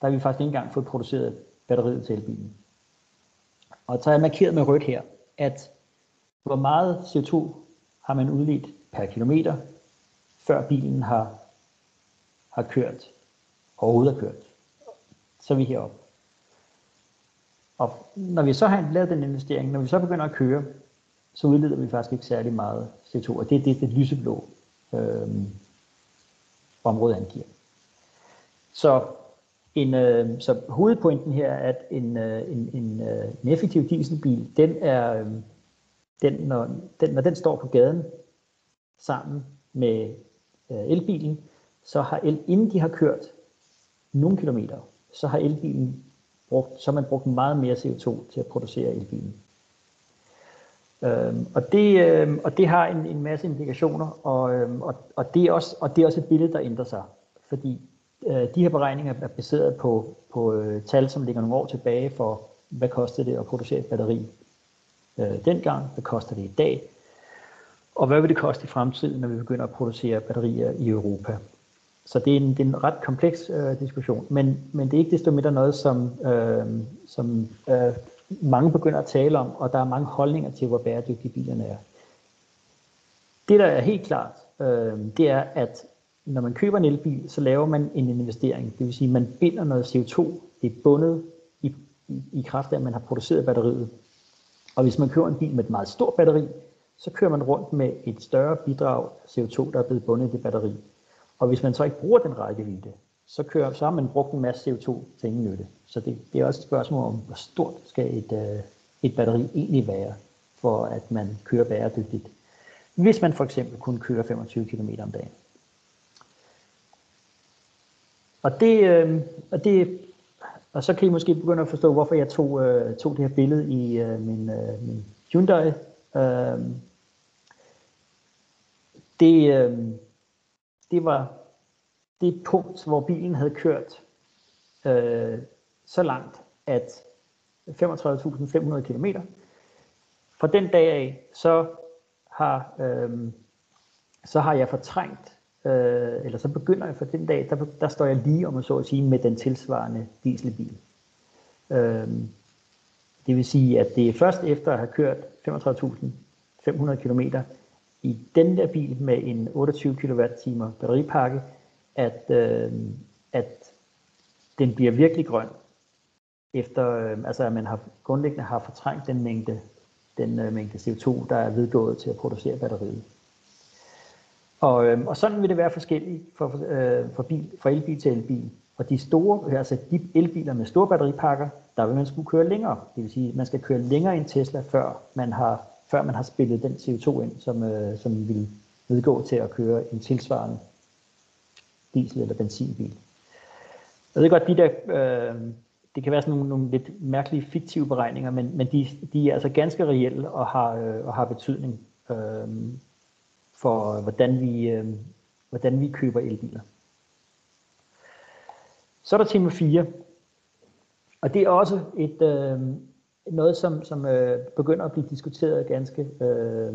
der er vi faktisk ikke engang fået produceret batteriet til elbilen. Og så er jeg markeret med rødt her, at hvor meget CO2 har man udledt per kilometer, før bilen har, har kørt, overhovedet har kørt. Så er vi heroppe. Og når vi så har lavet den investering, når vi så begynder at køre, så udleder vi faktisk ikke særlig meget CO2, og det er det, det lyseblå øh, område angiver. Så, en, øh, så hovedpointen her er, at en, øh, en, en, øh, en effektiv dieselbil, den er, øh, den, når, den, når den står på gaden sammen med øh, elbilen, så har el, inden de har kørt nogle kilometer, så har elbilen brugt, så har man brugt meget mere CO2 til at producere elbilen. Øhm, og, det, øhm, og det har en, en masse implikationer, og, øhm, og, og, det er også, og det er også et billede, der ændrer sig. Fordi øh, de her beregninger er baseret på, på øh, tal, som ligger nogle år tilbage for, hvad kostede det at producere et batteri øh, dengang, hvad koster det i dag. Og hvad vil det koste i fremtiden, når vi begynder at producere batterier i Europa? Så det er en, det er en ret kompleks øh, diskussion, men, men det er ikke desto mindre noget, som, øh, som øh, mange begynder at tale om, og der er mange holdninger til, hvor bæredygtige bilerne er. Det, der er helt klart, øh, det er, at når man køber en elbil, så laver man en investering. Det vil sige, at man binder noget CO2. Det er bundet i, i, i kraft af, at man har produceret batteriet. Og hvis man køber en bil med et meget stort batteri, så kører man rundt med et større bidrag CO2, der er blevet bundet i det batteri. Og hvis man så ikke bruger den rækkevidde, så, kører, så har man brugt en masse CO2 til ingen nytte. Så det, det er også et spørgsmål om, hvor stort skal et, øh, et batteri egentlig være, for at man kører bæredygtigt. Hvis man for eksempel kun kører 25 km om dagen. Og det, øh, og det og så kan I måske begynde at forstå, hvorfor jeg tog, øh, tog det her billede i øh, min, øh, min Hyundai. Øh, det, øh, det var det punkt, hvor bilen havde kørt øh, så langt, at 35.500 km. Fra den dag af, så har, øh, så har jeg fortrængt, øh, eller så begynder jeg for den dag, der, der står jeg lige om at så at sige med den tilsvarende dieselbil. Øh, det vil sige, at det er først efter at have kørt 35.500 km i den der bil med en 28 kWh batteripakke, at, øh, at den bliver virkelig grøn, efter øh, altså at man har grundlæggende har fortrængt den mængde, den øh, mængde CO2, der er vedgået til at producere batteriet. Og, øh, og sådan vil det være forskelligt fra, øh, fra, bil, fra elbil til elbil. Og de store, altså de elbiler med store batteripakker, der vil man skulle køre længere. Det vil sige, at man skal køre længere end Tesla, før man har, før man har spillet den CO2 ind, som, øh, som vil vedgå til at køre en tilsvarende diesel- eller benzinbil. Jeg ved godt, de der, øh, det kan være sådan nogle, nogle lidt mærkelige fiktive beregninger, men, men de, de er altså ganske reelle og har, øh, og har betydning øh, for, øh, hvordan vi, øh, hvordan vi køber elbiler. Så er der tema 4, og det er også et, øh, noget, som, som øh, begynder at blive diskuteret ganske øh,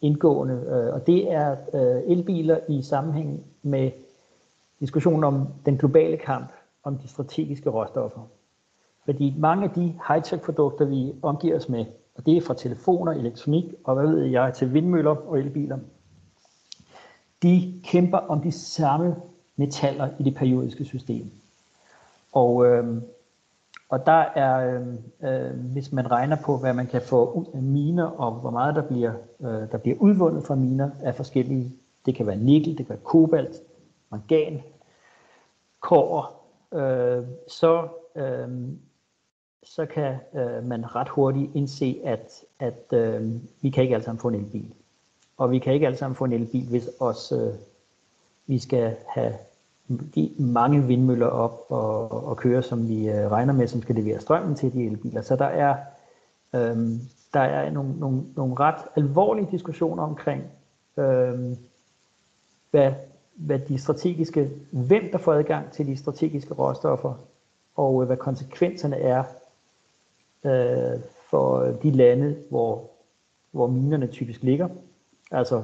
indgående, øh, og det er øh, elbiler i sammenhæng med diskussionen om den globale kamp om de strategiske råstoffer. Fordi mange af de high-tech produkter, vi omgiver os med, og det er fra telefoner, elektronik og hvad ved jeg, til vindmøller og elbiler, de kæmper om de samme metaller i det periodiske system. Og, øh, og der er, øh, øh, hvis man regner på, hvad man kan få ud af miner, og hvor meget der bliver, øh, der bliver udvundet fra miner af forskellige, det kan være nikkel, det kan være kobalt, mangan, kår, øh, så, øh, så kan øh, man ret hurtigt indse, at, at øh, vi kan ikke alle sammen få en elbil. Og vi kan ikke alle sammen få en elbil, hvis også øh, vi skal have de mange vindmøller op og, og køre, som vi øh, regner med, som skal levere strømmen til de elbiler. Så der er, øh, der er nogle, nogle, nogle ret alvorlige diskussioner omkring, øh, hvad hvad de strategiske, hvem der får adgang til de strategiske råstoffer, og øh, hvad konsekvenserne er øh, for de lande, hvor, hvor minerne typisk ligger. Altså,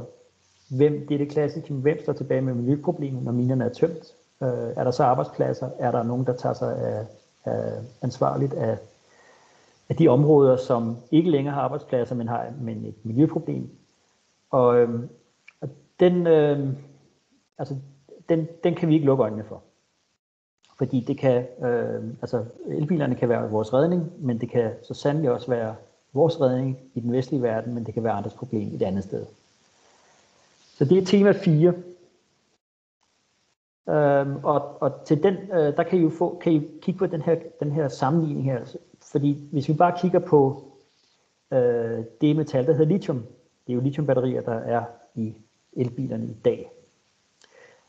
hvem, det er det klassiske, hvem står tilbage med miljøproblemer, når minerne er tømt. Øh, er der så arbejdspladser? Er der nogen, der tager sig af, af ansvarligt af, af de områder, som ikke længere har arbejdspladser, men har men et miljøproblem? Og, øh, og den, øh, altså, den, den kan vi ikke lukke øjnene for. Fordi det kan, øh, altså elbilerne kan være vores redning, men det kan så sandelig også være vores redning i den vestlige verden, men det kan være andres problem et andet sted. Så det er tema 4. Øhm, og, og til den, øh, der kan I jo få, kan I kigge på den her, den her sammenligning her. Altså, fordi hvis vi bare kigger på øh, det metal, der hedder lithium, det er jo lithiumbatterier, der er i elbilerne i dag.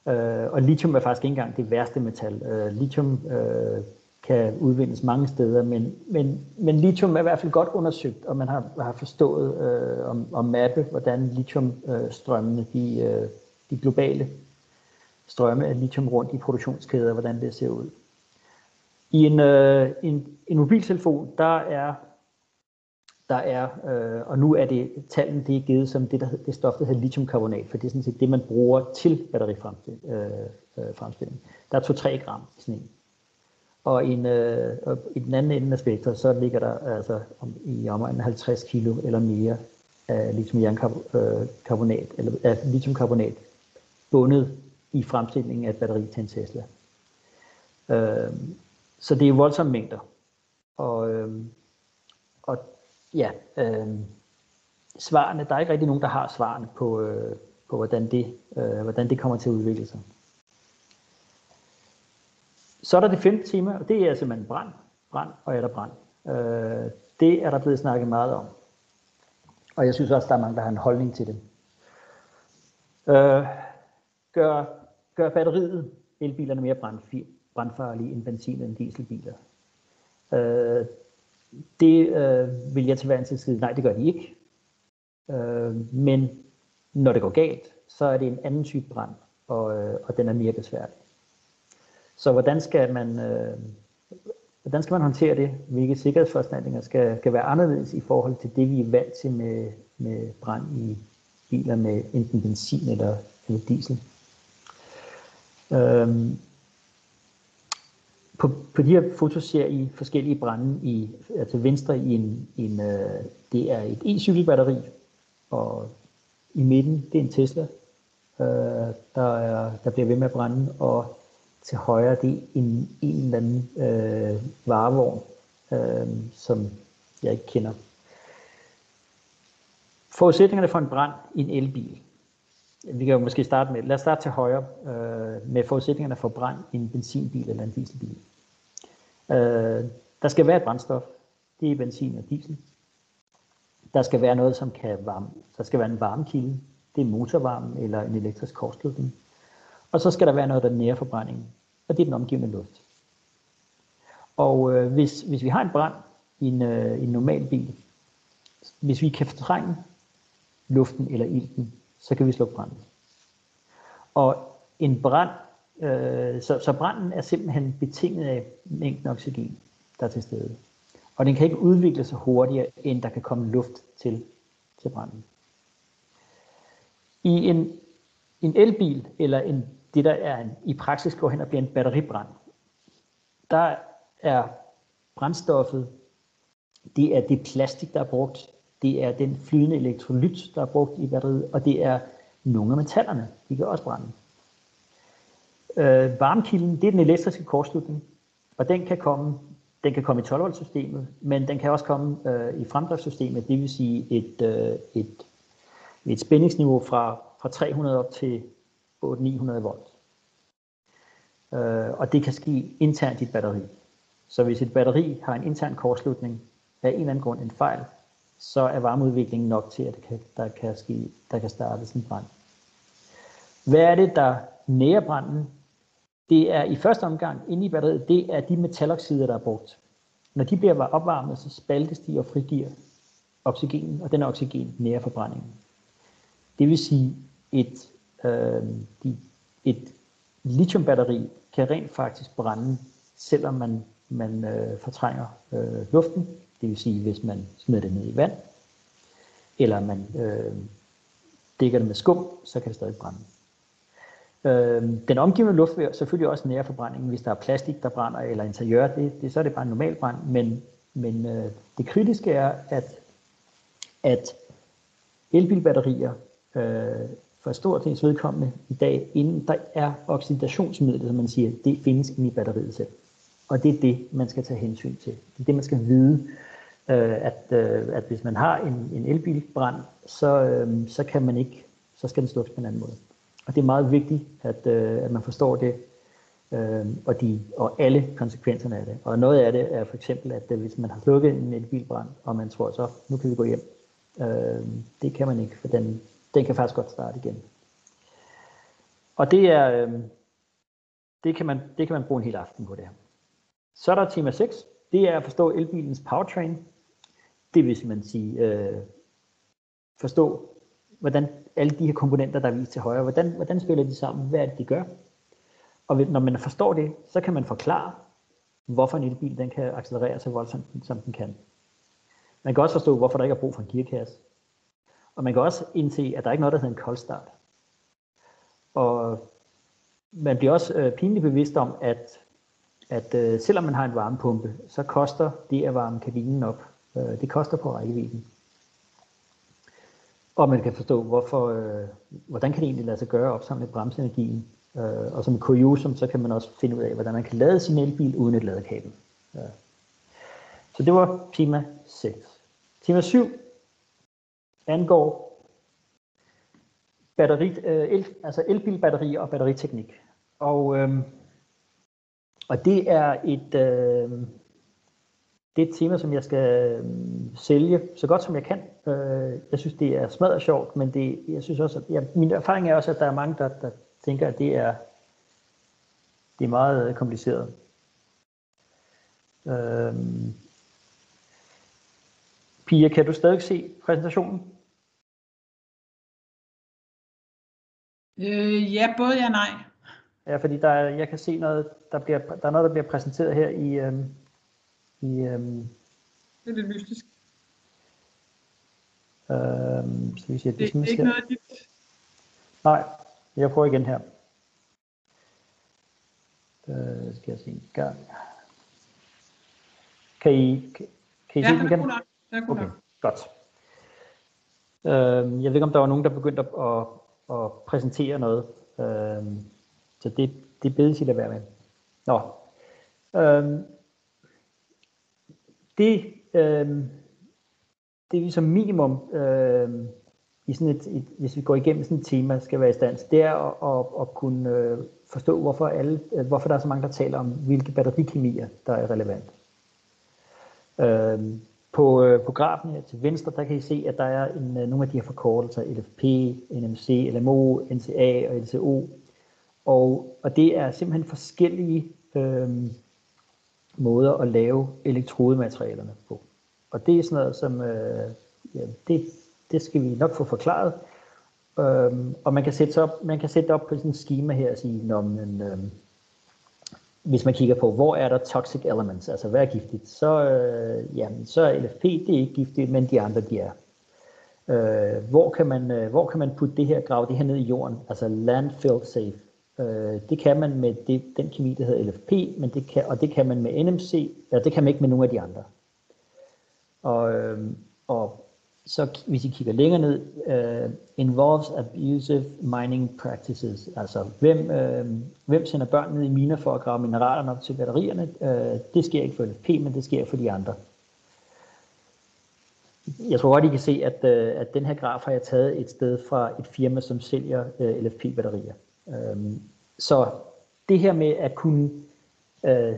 Øh, og lithium er faktisk ikke engang det værste metal. Øh, lithium øh, kan udvindes mange steder, men, men, men lithium er i hvert fald godt undersøgt, og man har, har forstået øh, om, om mappe, hvordan lithiumstrømmene, de, øh, de globale strømme af lithium rundt i produktionskæder, hvordan det ser ud. I en, øh, en, en mobiltelefon, der er der er, øh, og nu er det tallene, det er givet som det, der, det stof, der hedder lithiumkarbonat, for det er sådan set det, man bruger til batterifremstilling. Øh, øh, fremstilling. der er 2-3 gram i sådan en. Og, en, øh, og i den anden ende af spektret, så ligger der altså om, i omegnen 50 kilo eller mere af lithiumkarbonat, øh, eller af lithiumkarbonat bundet i fremstillingen af et batteri til en Tesla. Øh, så det er voldsomme mængder. Og, øh, og ja, øh, svarene, der er ikke rigtig nogen, der har svarene på, øh, på hvordan, det, øh, hvordan det kommer til at udvikle sig. Så er der det femte tema, og det er simpelthen brand, brand og er der brand. Øh, det er der blevet snakket meget om. Og jeg synes også, der er mange, der har en holdning til det. Øh, gør, gør batteriet, elbilerne mere brandfarlige end benzin- og dieselbiler. Øh, det øh, vil jeg til hver en tid sige, nej, det gør de ikke. Øh, men når det går galt, så er det en anden type brand, og, øh, og den er mere besværlig. Så hvordan skal man, øh, hvordan skal man håndtere det? Hvilke sikkerhedsforanstaltninger skal, skal være anderledes i forhold til det, vi er vant til med, med brand i biler med enten benzin eller, eller diesel? Øhm, på, på de her fotos ser I forskellige brænde i, altså venstre i en, en øh, det er et e-cykelbatteri, og i midten, det er en Tesla, øh, der, er, der bliver ved med at brænde, og til højre, det er en, en eller anden øh, varevogn, øh, som jeg ikke kender. Forudsætningerne for en brand i en elbil. Vi kan jo måske starte med, lad os starte til højre øh, med forudsætningerne for brand i en benzinbil eller en dieselbil. Øh, der skal være et brændstof, det er benzin og diesel. Der skal være noget, som kan varme, der skal være en varmekilde, det er motorvarmen eller en elektrisk kortslutning. Og så skal der være noget, der nærer forbrændingen, og det er den omgivende luft. Og øh, hvis, hvis vi har en brand i en, øh, en normal bil, hvis vi kan fortrænge luften eller ilten, så kan vi slukke branden. Og en brand, øh, så, så branden er simpelthen betinget af mængden oxygen, der er til stede. Og den kan ikke udvikle sig hurtigere, end der kan komme luft til, til branden. I en, en elbil eller en det der er en, i praksis går hen og bliver en batteribrand. Der er brændstoffet, det er det plastik, der er brugt, det er den flydende elektrolyt, der er brugt i batteriet, og det er nogle af metallerne, de kan også brænde. Øh, varmekilden, det er den elektriske kortslutning, og den kan komme, den kan komme i 12 volt systemet, men den kan også komme øh, i fremdriftssystemet, det vil sige et, øh, et, et spændingsniveau fra, fra 300 op til 800-900 volt. Øh, og det kan ske internt i et batteri. Så hvis et batteri har en intern kortslutning af en eller anden grund en fejl, så er varmeudviklingen nok til, at der kan, der kan, ske, der kan starte en brand. Hvad er det, der nærer branden? Det er i første omgang inde i batteriet, det er de metaloxider, der er brugt. Når de bliver opvarmet, så spaltes de og frigiver oxygen, og den oxygen nærer forbrændingen. Det vil sige, et øh, et lithiumbatteri kan rent faktisk brænde, selvom man, man øh, fortrænger øh, luften. Det vil sige, hvis man smider det ned i vand, eller man øh, dækker det med skum, så kan det stadig brænde. Øh, den omgivende luft vil selvfølgelig også nære forbrændingen, hvis der er plastik, der brænder, eller interiør, det, det, så er det bare en normal brand, men, men øh, det kritiske er, at, at elbilbatterier øh, for stort dels vedkommende i dag, inden der er oxidationsmidlet, som man siger, det findes inde i batteriet selv. Og det er det, man skal tage hensyn til. Det er det, man skal vide, øh, at, øh, at hvis man har en, en elbilbrand, så, øh, så kan man ikke, så skal den slukkes på en anden måde. Og det er meget vigtigt, at, øh, at man forstår det, øh, og, de, og alle konsekvenserne af det. Og noget af det er for eksempel, at øh, hvis man har slukket en elbilbrand, og man tror så, nu kan vi gå hjem, øh, det kan man ikke, for den, den kan faktisk godt starte igen. Og det er, øh, det kan, man, det kan man bruge en hel aften på det her. Så er der tema 6. Det er at forstå elbilens powertrain. Det vil simpelthen sige, øh, forstå, hvordan alle de her komponenter, der er vist til højre, hvordan, hvordan spiller de sammen, hvad er det, de gør. Og når man forstår det, så kan man forklare, hvorfor en elbil den kan accelerere så voldsomt, som den kan. Man kan også forstå, hvorfor der ikke er brug for en gearkasse. Og man kan også indse, at der er ikke noget, der hedder en koldstart. Og man bliver også øh, pinligt bevidst om, at, at øh, selvom man har en varmepumpe, så koster det at varme kabinen op. Øh, det koster på rækkevidden. Og man kan forstå, hvorfor, øh, hvordan kan det egentlig lade sig gøre at opsamle bremsenergien. Øh, og som kuriosum, så kan man også finde ud af, hvordan man kan lade sin elbil uden et ladekabel. Øh. Så det var tema 6. Tema 7 angår batteri, øh, el, altså elbilbatterier og batteriteknik. Og, øh, og det er et, øh, det er et tema, som jeg skal øh, sælge så godt som jeg kan. Øh, jeg synes, det er smadret sjovt, men det, jeg synes også, at ja, min erfaring er også, at der er mange, der, der tænker, at det er, det er meget kompliceret. Øh, Pia, kan du stadig se præsentationen? Øh, ja, både ja og nej. Ja, fordi der er, jeg kan se noget, der, bliver, der er noget, der bliver præsenteret her i, øhm, i øhm, Det er lidt mystisk. øhm, så vi siger, Det, det er business ikke noget dit. Nej, jeg prøver igen her. Øh, skal jeg se en gang. Kan I, kan, kan I Ja, se den er igen? nok. Den er Okay, godt. Øhm, jeg ved ikke, om der var nogen, der begyndte at, at, at præsentere noget. Øhm, så det, det bedes I lade være med. Nå. Øhm, det, øh, det vi som minimum, øh, i sådan et, et, hvis vi går igennem sådan et tema, skal være i stand til, det er at, at, at kunne øh, forstå, hvorfor, alle, øh, hvorfor der er så mange, der taler om, hvilke batterikemier, der er relevant. Øh, på, øh, på grafen her til venstre, der kan I se, at der er en, øh, nogle af de her forkortelser, LFP, NMC, LMO, NCA og LCO. Og, og det er simpelthen forskellige øh, måder at lave elektrodematerialerne på. Og det er sådan noget, som øh, ja, det, det skal vi nok få forklaret. Øhm, og man kan sætte sig op, man kan sætte op på sådan et schema her og sige, når man, øhm, hvis man kigger på, hvor er der toxic elements, altså hvad er giftigt, så, øh, jamen, så er LFP, det er ikke giftigt, men de andre, de er. Øh, hvor, kan man, øh, hvor kan man putte det her, grave det her ned i jorden, altså landfill safe. Øh, det kan man med det, den kemi, der hedder LFP, men det kan, og det kan man med NMC, ja, det kan man ikke med nogle af de andre. Og, øhm, og så hvis I kigger længere ned, uh, involves abusive mining practices, altså hvem, uh, hvem sender børn ned i miner for at grave mineralerne op til batterierne, uh, det sker ikke for LFP, men det sker for de andre. Jeg tror godt, I kan se, at, uh, at den her graf har jeg taget et sted fra et firma, som sælger uh, LFP-batterier. Øhm, så det her med at kunne, øh,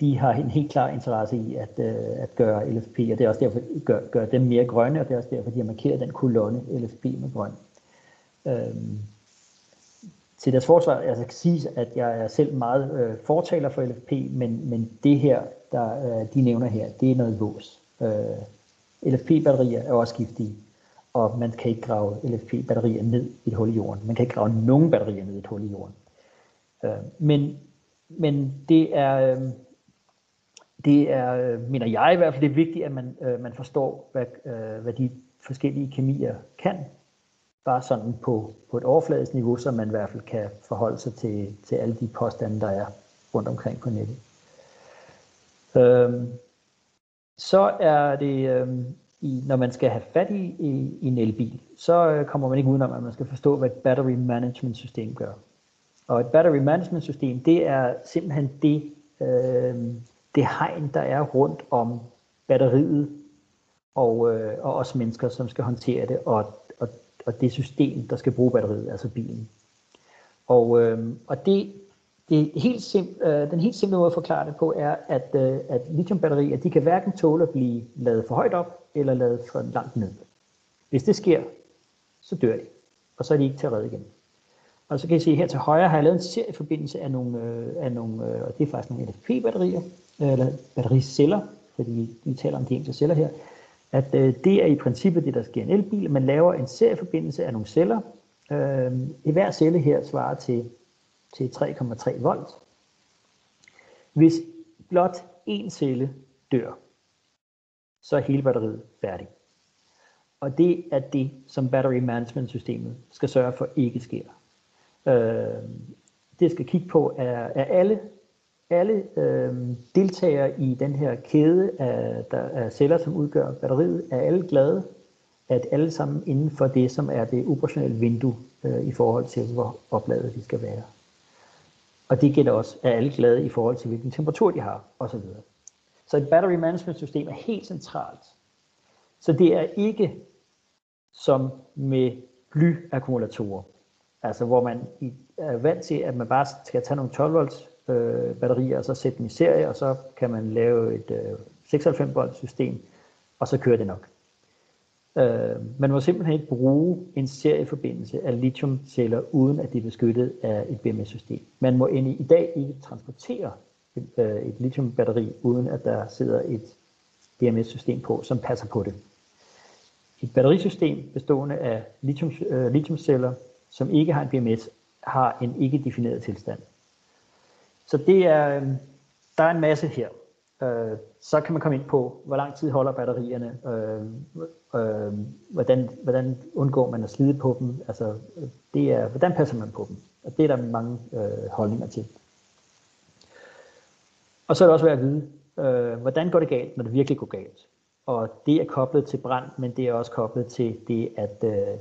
de har en helt klar interesse i at, øh, at gøre LFP, og det er også derfor, gør, gør dem mere grønne, og det er også derfor, de har markeret den kolonne LFP med grøn. Øhm, til deres forsvar, altså kan sige, at jeg er selv meget øh, fortaler for LFP, men, men det her, der øh, de nævner her, det er noget vås. Øh, LFP-batterier er også giftige, og man kan ikke grave LFP-batterier ned i et hul i jorden. Man kan ikke grave nogen batterier ned i et hul i jorden. Øh, men, men det er, øh, det er, øh, mener jeg i hvert fald, det er vigtigt, at man, øh, man forstår, hvad, øh, hvad de forskellige kemier kan. Bare sådan på, på et overfladisk niveau, så man i hvert fald kan forholde sig til, til alle de påstande, der er rundt omkring på nettet. Øhm, så er det, øhm, i, når man skal have fat i, i, i en elbil, så øh, kommer man ikke udenom, at man skal forstå, hvad et battery management system gør. Og et battery management system, det er simpelthen det, øh, det hegn, der er rundt om batteriet og, øh, og os mennesker, som skal håndtere det, og, og, og det system, der skal bruge batteriet, altså bilen. Og, øh, og det, det helt simp, øh, den helt simple måde at forklare det på er, at, øh, at lithiumbatterier, de kan hverken tåle at blive lavet for højt op, eller lavet for langt ned. Hvis det sker, så dør de, og så er de ikke til at redde igen. Og så kan I se her til højre, har jeg lavet en serieforbindelse af nogle, øh, af nogle øh, og det er faktisk nogle LFP-batterier, øh, eller battericeller, fordi vi taler om de enkelte celler her, at øh, det er i princippet det, der sker i en elbil. Man laver en serieforbindelse af nogle celler. Øh, I hver celle her svarer til, til 3,3 volt. Hvis blot en celle dør, så er hele batteriet færdigt. Og det er det, som battery management systemet skal sørge for ikke sker. Øh, det skal kigge på, er, er alle, alle øh, deltagere i den her kæde af, der er celler, som udgør batteriet, er alle glade, at alle sammen inden for det, som er det operationelle vindue øh, i forhold til, hvor opladet de skal være. Og det gælder også, at alle glade i forhold til, hvilken temperatur de har, osv. Så et battery management system er helt centralt. Så det er ikke som med blyakkumulatorer, altså hvor man er vant til, at man bare skal tage nogle 12 volts øh, batterier, og så sætte dem i serie, og så kan man lave et øh, 96 volts system, og så kører det nok. Øh, man må simpelthen ikke bruge en serieforbindelse af lithiumceller, uden at de er beskyttet af et BMS-system. Man må endelig i dag ikke transportere et, øh, et lithiumbatteri, uden at der sidder et BMS-system på, som passer på det. Et batterisystem bestående af lithium, øh, lithiumceller, som ikke har en BMS, har en ikke defineret tilstand. Så det er, øh, der er en masse her. Øh, så kan man komme ind på, hvor lang tid holder batterierne, øh, øh, hvordan, hvordan undgår man at slide på dem, altså øh, det er, hvordan passer man på dem, og det er der mange øh, holdninger til. Og så er det også værd at vide, øh, hvordan går det galt, når det virkelig går galt. Og det er koblet til brand, men det er også koblet til det, at, øh,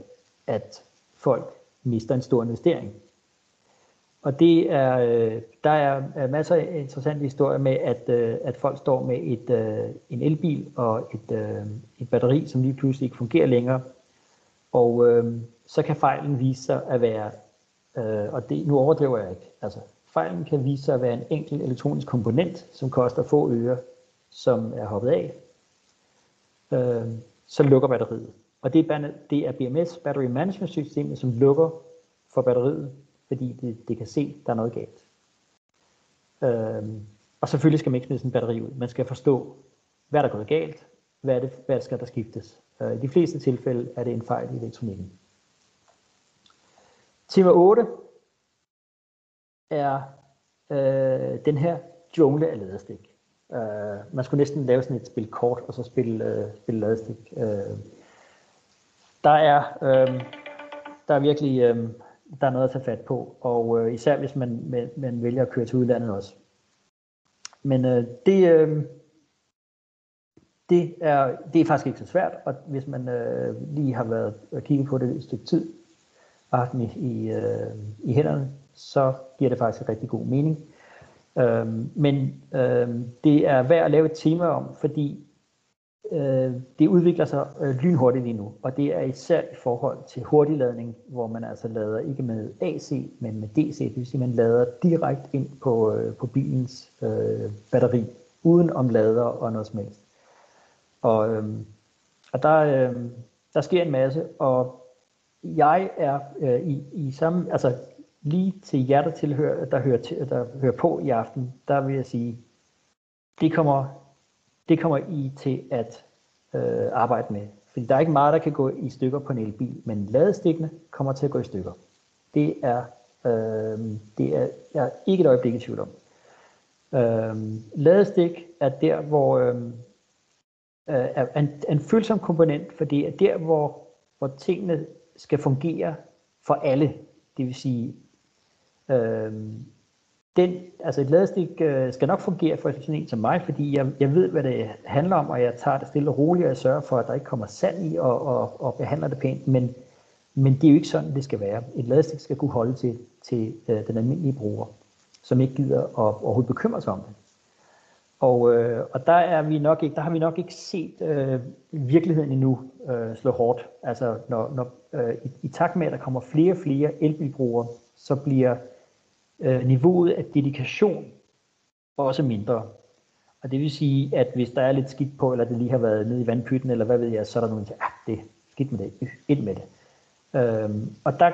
at folk mister en stor investering. Og det er, øh, der er masser af interessante historier med, at, øh, at folk står med et, øh, en elbil og et, øh, et batteri, som lige pludselig ikke fungerer længere. Og øh, så kan fejlen vise sig at være, øh, og det, nu overdriver jeg ikke, altså fejlen kan vise sig at være en enkelt elektronisk komponent, som koster få øre, som er hoppet af. Øh, så lukker batteriet. Og det er, det er BMS, Battery Management Systemet, som lukker for batteriet, fordi det, det kan se, at der er noget galt. Øh, og selvfølgelig skal man ikke smide sådan en batteri ud. Man skal forstå, hvad der er gået galt, hvad, er det, hvad skal der skiftes. Øh, I de fleste tilfælde er det en fejl i elektronikken. Tema 8 er øh, den her jungle af ladestik. Øh, man skulle næsten lave sådan et spil kort, og så spille, øh, spille ladestik. Øh, der er, øh, der er virkelig øh, der er noget at tage fat på, og øh, især hvis man, man, man vælger at køre til udlandet også. Men øh, det, øh, det, er, det er faktisk ikke så svært, og hvis man øh, lige har været og kigget på det et stykke tid, og haft i, i, øh, i hænderne, så giver det faktisk en rigtig god mening. Øhm, men øhm, det er værd at lave et tema om, fordi øh, det udvikler sig øh, lynhurtigt lige nu, og det er især i forhold til hurtigladning, hvor man altså lader ikke med AC, men med DC, det vil sige, man lader direkte ind på, øh, på bilens øh, batteri, uden om lader og noget som helst. Og, øh, og der, øh, der sker en masse, og jeg er øh, i, i samme, altså lige til jer, der, tilhører, der, hører til, der hører på i aften, der vil jeg sige, det kommer det kommer I til at øh, arbejde med. Fordi der er ikke meget, der kan gå i stykker på en elbil, men ladestikkene kommer til at gå i stykker. Det er, øh, det er jeg er ikke et øjeblik i tvivl om. Øh, ladestik er der, hvor øh, øh er en, en følsom komponent, for det er der, hvor, hvor tingene skal fungere for alle. Det vil sige, øh, den, altså et ladestik øh, skal nok fungere for sådan en som mig, fordi jeg, jeg ved, hvad det handler om, og jeg tager det stille og roligt, og jeg sørger for, at der ikke kommer sand i, og, og, og behandler det pænt, men, men det er jo ikke sådan, det skal være. Et ladestik skal kunne holde til, til øh, den almindelige bruger, som ikke gider at overhovedet bekymre sig om det. Og, øh, og der, er vi nok ikke, der har vi nok ikke set øh, virkeligheden endnu øh, slå hårdt. Altså når, når, øh, i, i takt med, at der kommer flere og flere elbilbrugere, så bliver øh, niveauet af dedikation også mindre. Og det vil sige, at hvis der er lidt skidt på, eller det lige har været nede i vandpytten, eller hvad ved jeg, så er der nogen, der siger, ah, det er skidt med det, ind med det. Øhm, og der,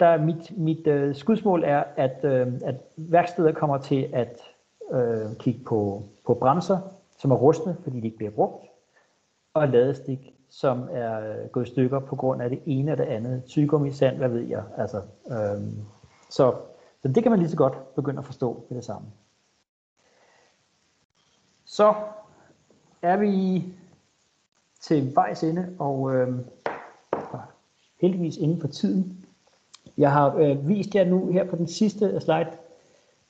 der mit, mit øh, skudsmål er, at, øh, at værksteder kommer til at øh, kigge på, på bremser, som er rustne, fordi de ikke bliver brugt, og ladestik, som er øh, gået i stykker på grund af det ene og det andet, tygummi, sand, hvad ved jeg. Altså, øh, så så det kan man lige så godt begynde at forstå ved det samme. Så er vi til vejs ende, og øh, heldigvis inden for tiden. Jeg har øh, vist jer nu her på den sidste slide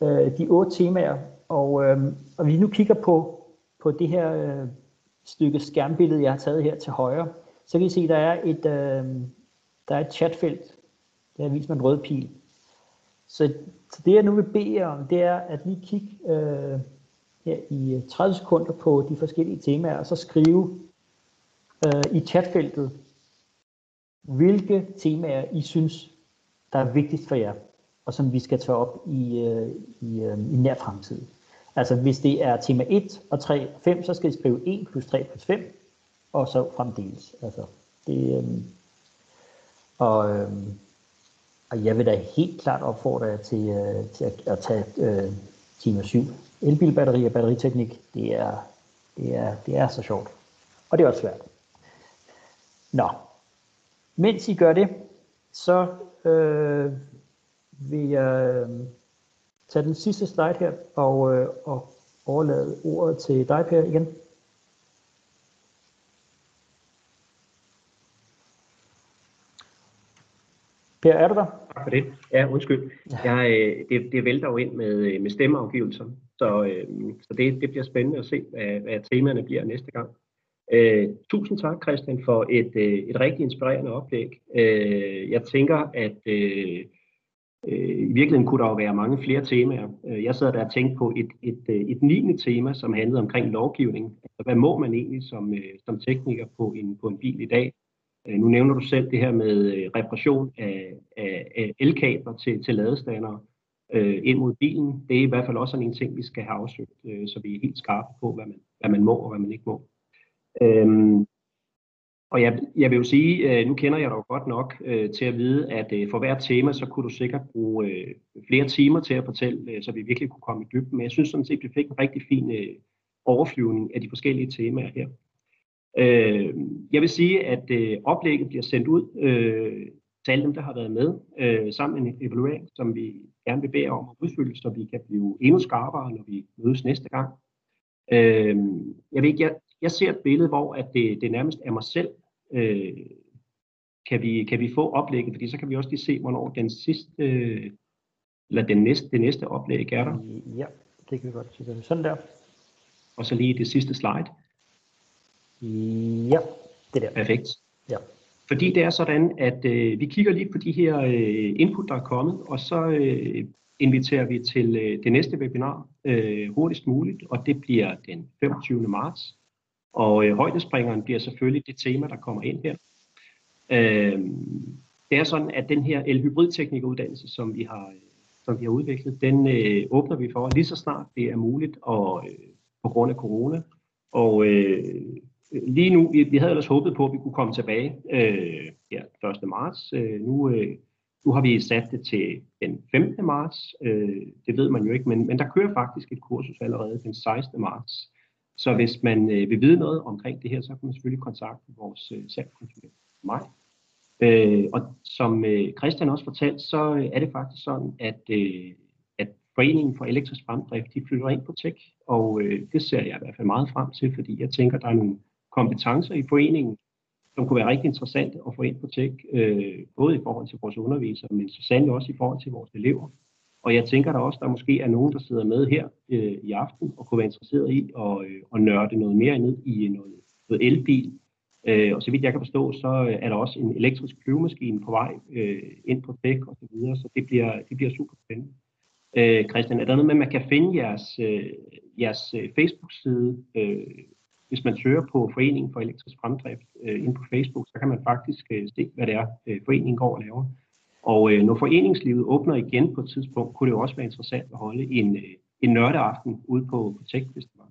øh, de otte temaer, og, øh, og vi nu kigger på, på det her øh, stykke skærmbillede, jeg har taget her til højre, så kan I se, at der er et, øh, der er et chatfelt. Der er vist med en rød pil. Så, så det jeg nu vil bede jer om, det er at lige kigge øh, her i øh, 30 sekunder på de forskellige temaer, og så skrive øh, i chatfeltet, hvilke temaer I synes, der er vigtigst for jer, og som vi skal tage op i, øh, i, øh, i nær fremtid. Altså hvis det er tema 1 og 3 og 5, så skal I skrive 1 plus 3 plus 5, og så fremdeles. Altså, det, øh, og, øh, og jeg vil da helt klart opfordre jer til, øh, til at, at tage øh, tema 7. Elbilbatteri og batteriteknik, det er, det, er, det er så sjovt. Og det er også svært. Nå, mens I gør det, så øh, vil jeg øh, tage den sidste slide her og, øh, og overlade ordet til dig, Per, igen. Per, er du der? Tak for det. Ja, undskyld. Jeg, øh, det, det vælter jo ind med, med stemmeafgivelser, så, øh, så det, det bliver spændende at se, hvad, hvad temaerne bliver næste gang. Øh, tusind tak, Christian, for et, øh, et rigtig inspirerende oplæg. Øh, jeg tænker, at øh, øh, i virkeligheden kunne der jo være mange flere temaer. Øh, jeg sad der og tænkte på et, et, et, niende tema, som handlede omkring lovgivning. Altså, hvad må man egentlig som, øh, som tekniker på en, på en bil i dag? Øh, nu nævner du selv det her med øh, repression reparation af, af, af elkabler til, til ladestandere øh, ind mod bilen. Det er i hvert fald også en ting, vi skal have afsøgt, øh, så vi er helt skarpe på, hvad man, hvad man må og hvad man ikke må. Øhm, og jeg, jeg vil jo sige, øh, nu kender jeg dig jo godt nok øh, til at vide, at øh, for hvert tema, så kunne du sikkert bruge øh, flere timer til at fortælle, øh, så vi virkelig kunne komme i dybden. Men jeg synes sådan set, at vi fik en rigtig fin øh, overflyvning af de forskellige temaer her. Øh, jeg vil sige, at øh, oplægget bliver sendt ud øh, til alle dem, der har været med, øh, sammen med en evaluering, som vi gerne vil bede om at udfylde, så vi kan blive endnu skarpere, når vi mødes næste gang. Øh, jeg, ved ikke, jeg, jeg ser et billede, hvor at det, det nærmest er mig selv. Øh, kan, vi, kan vi få oplægget, fordi så kan vi også lige se, hvornår den sidste, øh, eller den næste, det næste oplæg er der. Ja, det kan vi godt sige. Sådan der. Og så lige det sidste slide. Ja, det der. Perfekt. Ja. Fordi det er sådan, at øh, vi kigger lige på de her øh, input, der er kommet, og så øh, inviterer vi til øh, det næste webinar øh, hurtigst muligt, og det bliver den 25. marts. Og øh, højdespringeren bliver selvfølgelig det tema, der kommer ind her. Øh, det er sådan, at den her elhybridteknikuddannelse, som vi har, som vi har udviklet, den øh, åbner vi for lige så snart det er muligt, og øh, på grund af corona. Og øh, lige nu, vi, vi havde ellers håbet på, at vi kunne komme tilbage øh, ja, 1. marts. Øh, nu, øh, nu har vi sat det til den 15. marts. Øh, det ved man jo ikke, men, men der kører faktisk et kursus allerede den 16. marts. Så hvis man øh, vil vide noget omkring det her, så kan man selvfølgelig kontakte vores øh, salgskonsulent, mig. Øh, og som øh, Christian også fortalte, så øh, er det faktisk sådan, at, øh, at Foreningen for Elektrisk Fremdrift, de flytter ind på tech, og øh, det ser jeg i hvert fald meget frem til, fordi jeg tænker, der er nogle kompetencer i foreningen, som kunne være rigtig interessante at få ind på tech, øh, både i forhold til vores undervisere, men så sandelig også i forhold til vores elever. Og jeg tænker der også, der måske er nogen, der sidder med her øh, i aften og kunne være interesseret i at, øh, at nørde noget mere ned i noget, noget elbil. Øh, og så vidt jeg kan forstå, så er der også en elektrisk flyvemaskine på vej øh, ind på dæk og så videre, så det bliver, det bliver super spændende. Øh, Christian, er der noget med, at man kan finde jeres, øh, jeres øh, Facebook-side? Øh, hvis man søger på Foreningen for Elektrisk Fremdrift øh, ind på Facebook, så kan man faktisk øh, se, hvad det er, øh, foreningen går og laver. Og øh, når foreningslivet åbner igen på et tidspunkt, kunne det jo også være interessant at holde en, øh, en nørdeaften ude på, på Tech hvis det var.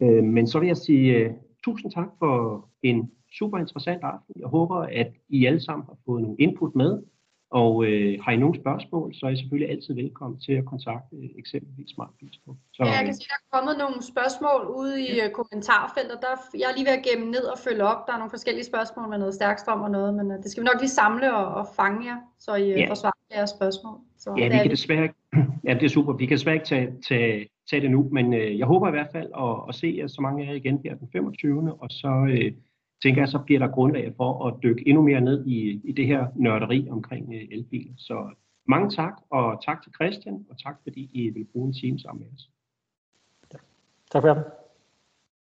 Øh, men så vil jeg sige øh, tusind tak for en super interessant aften. Jeg håber, at I alle sammen har fået nogle input med, og øh, har I nogle spørgsmål, så er I selvfølgelig altid velkommen til at kontakte øh, eksempelvis Smart Bistro. Så, ja, jeg kan se, der er kommet nogle spørgsmål ude i ja. Øh, kommentarfeltet. Der, jeg er lige ved at gemme ned og følge op. Der er nogle forskellige spørgsmål med noget stærkstrøm og noget, men uh, det skal vi nok lige samle og, og fange jer, så I ja. får svar på jeres spørgsmål. Så ja, vi kan desværre ikke, ja, det er super. Vi kan desværre ikke tage, tage, tage det nu, men øh, jeg håber i hvert fald at, at se at så mange af jer igen her den 25. Og så øh, tænker jeg, så bliver der grundlag for at dykke endnu mere ned i, i det her nørderi omkring øh, elbiler. Så mange tak, og tak til Christian, og tak fordi I vil bruge en time sammen med os. Tak for det.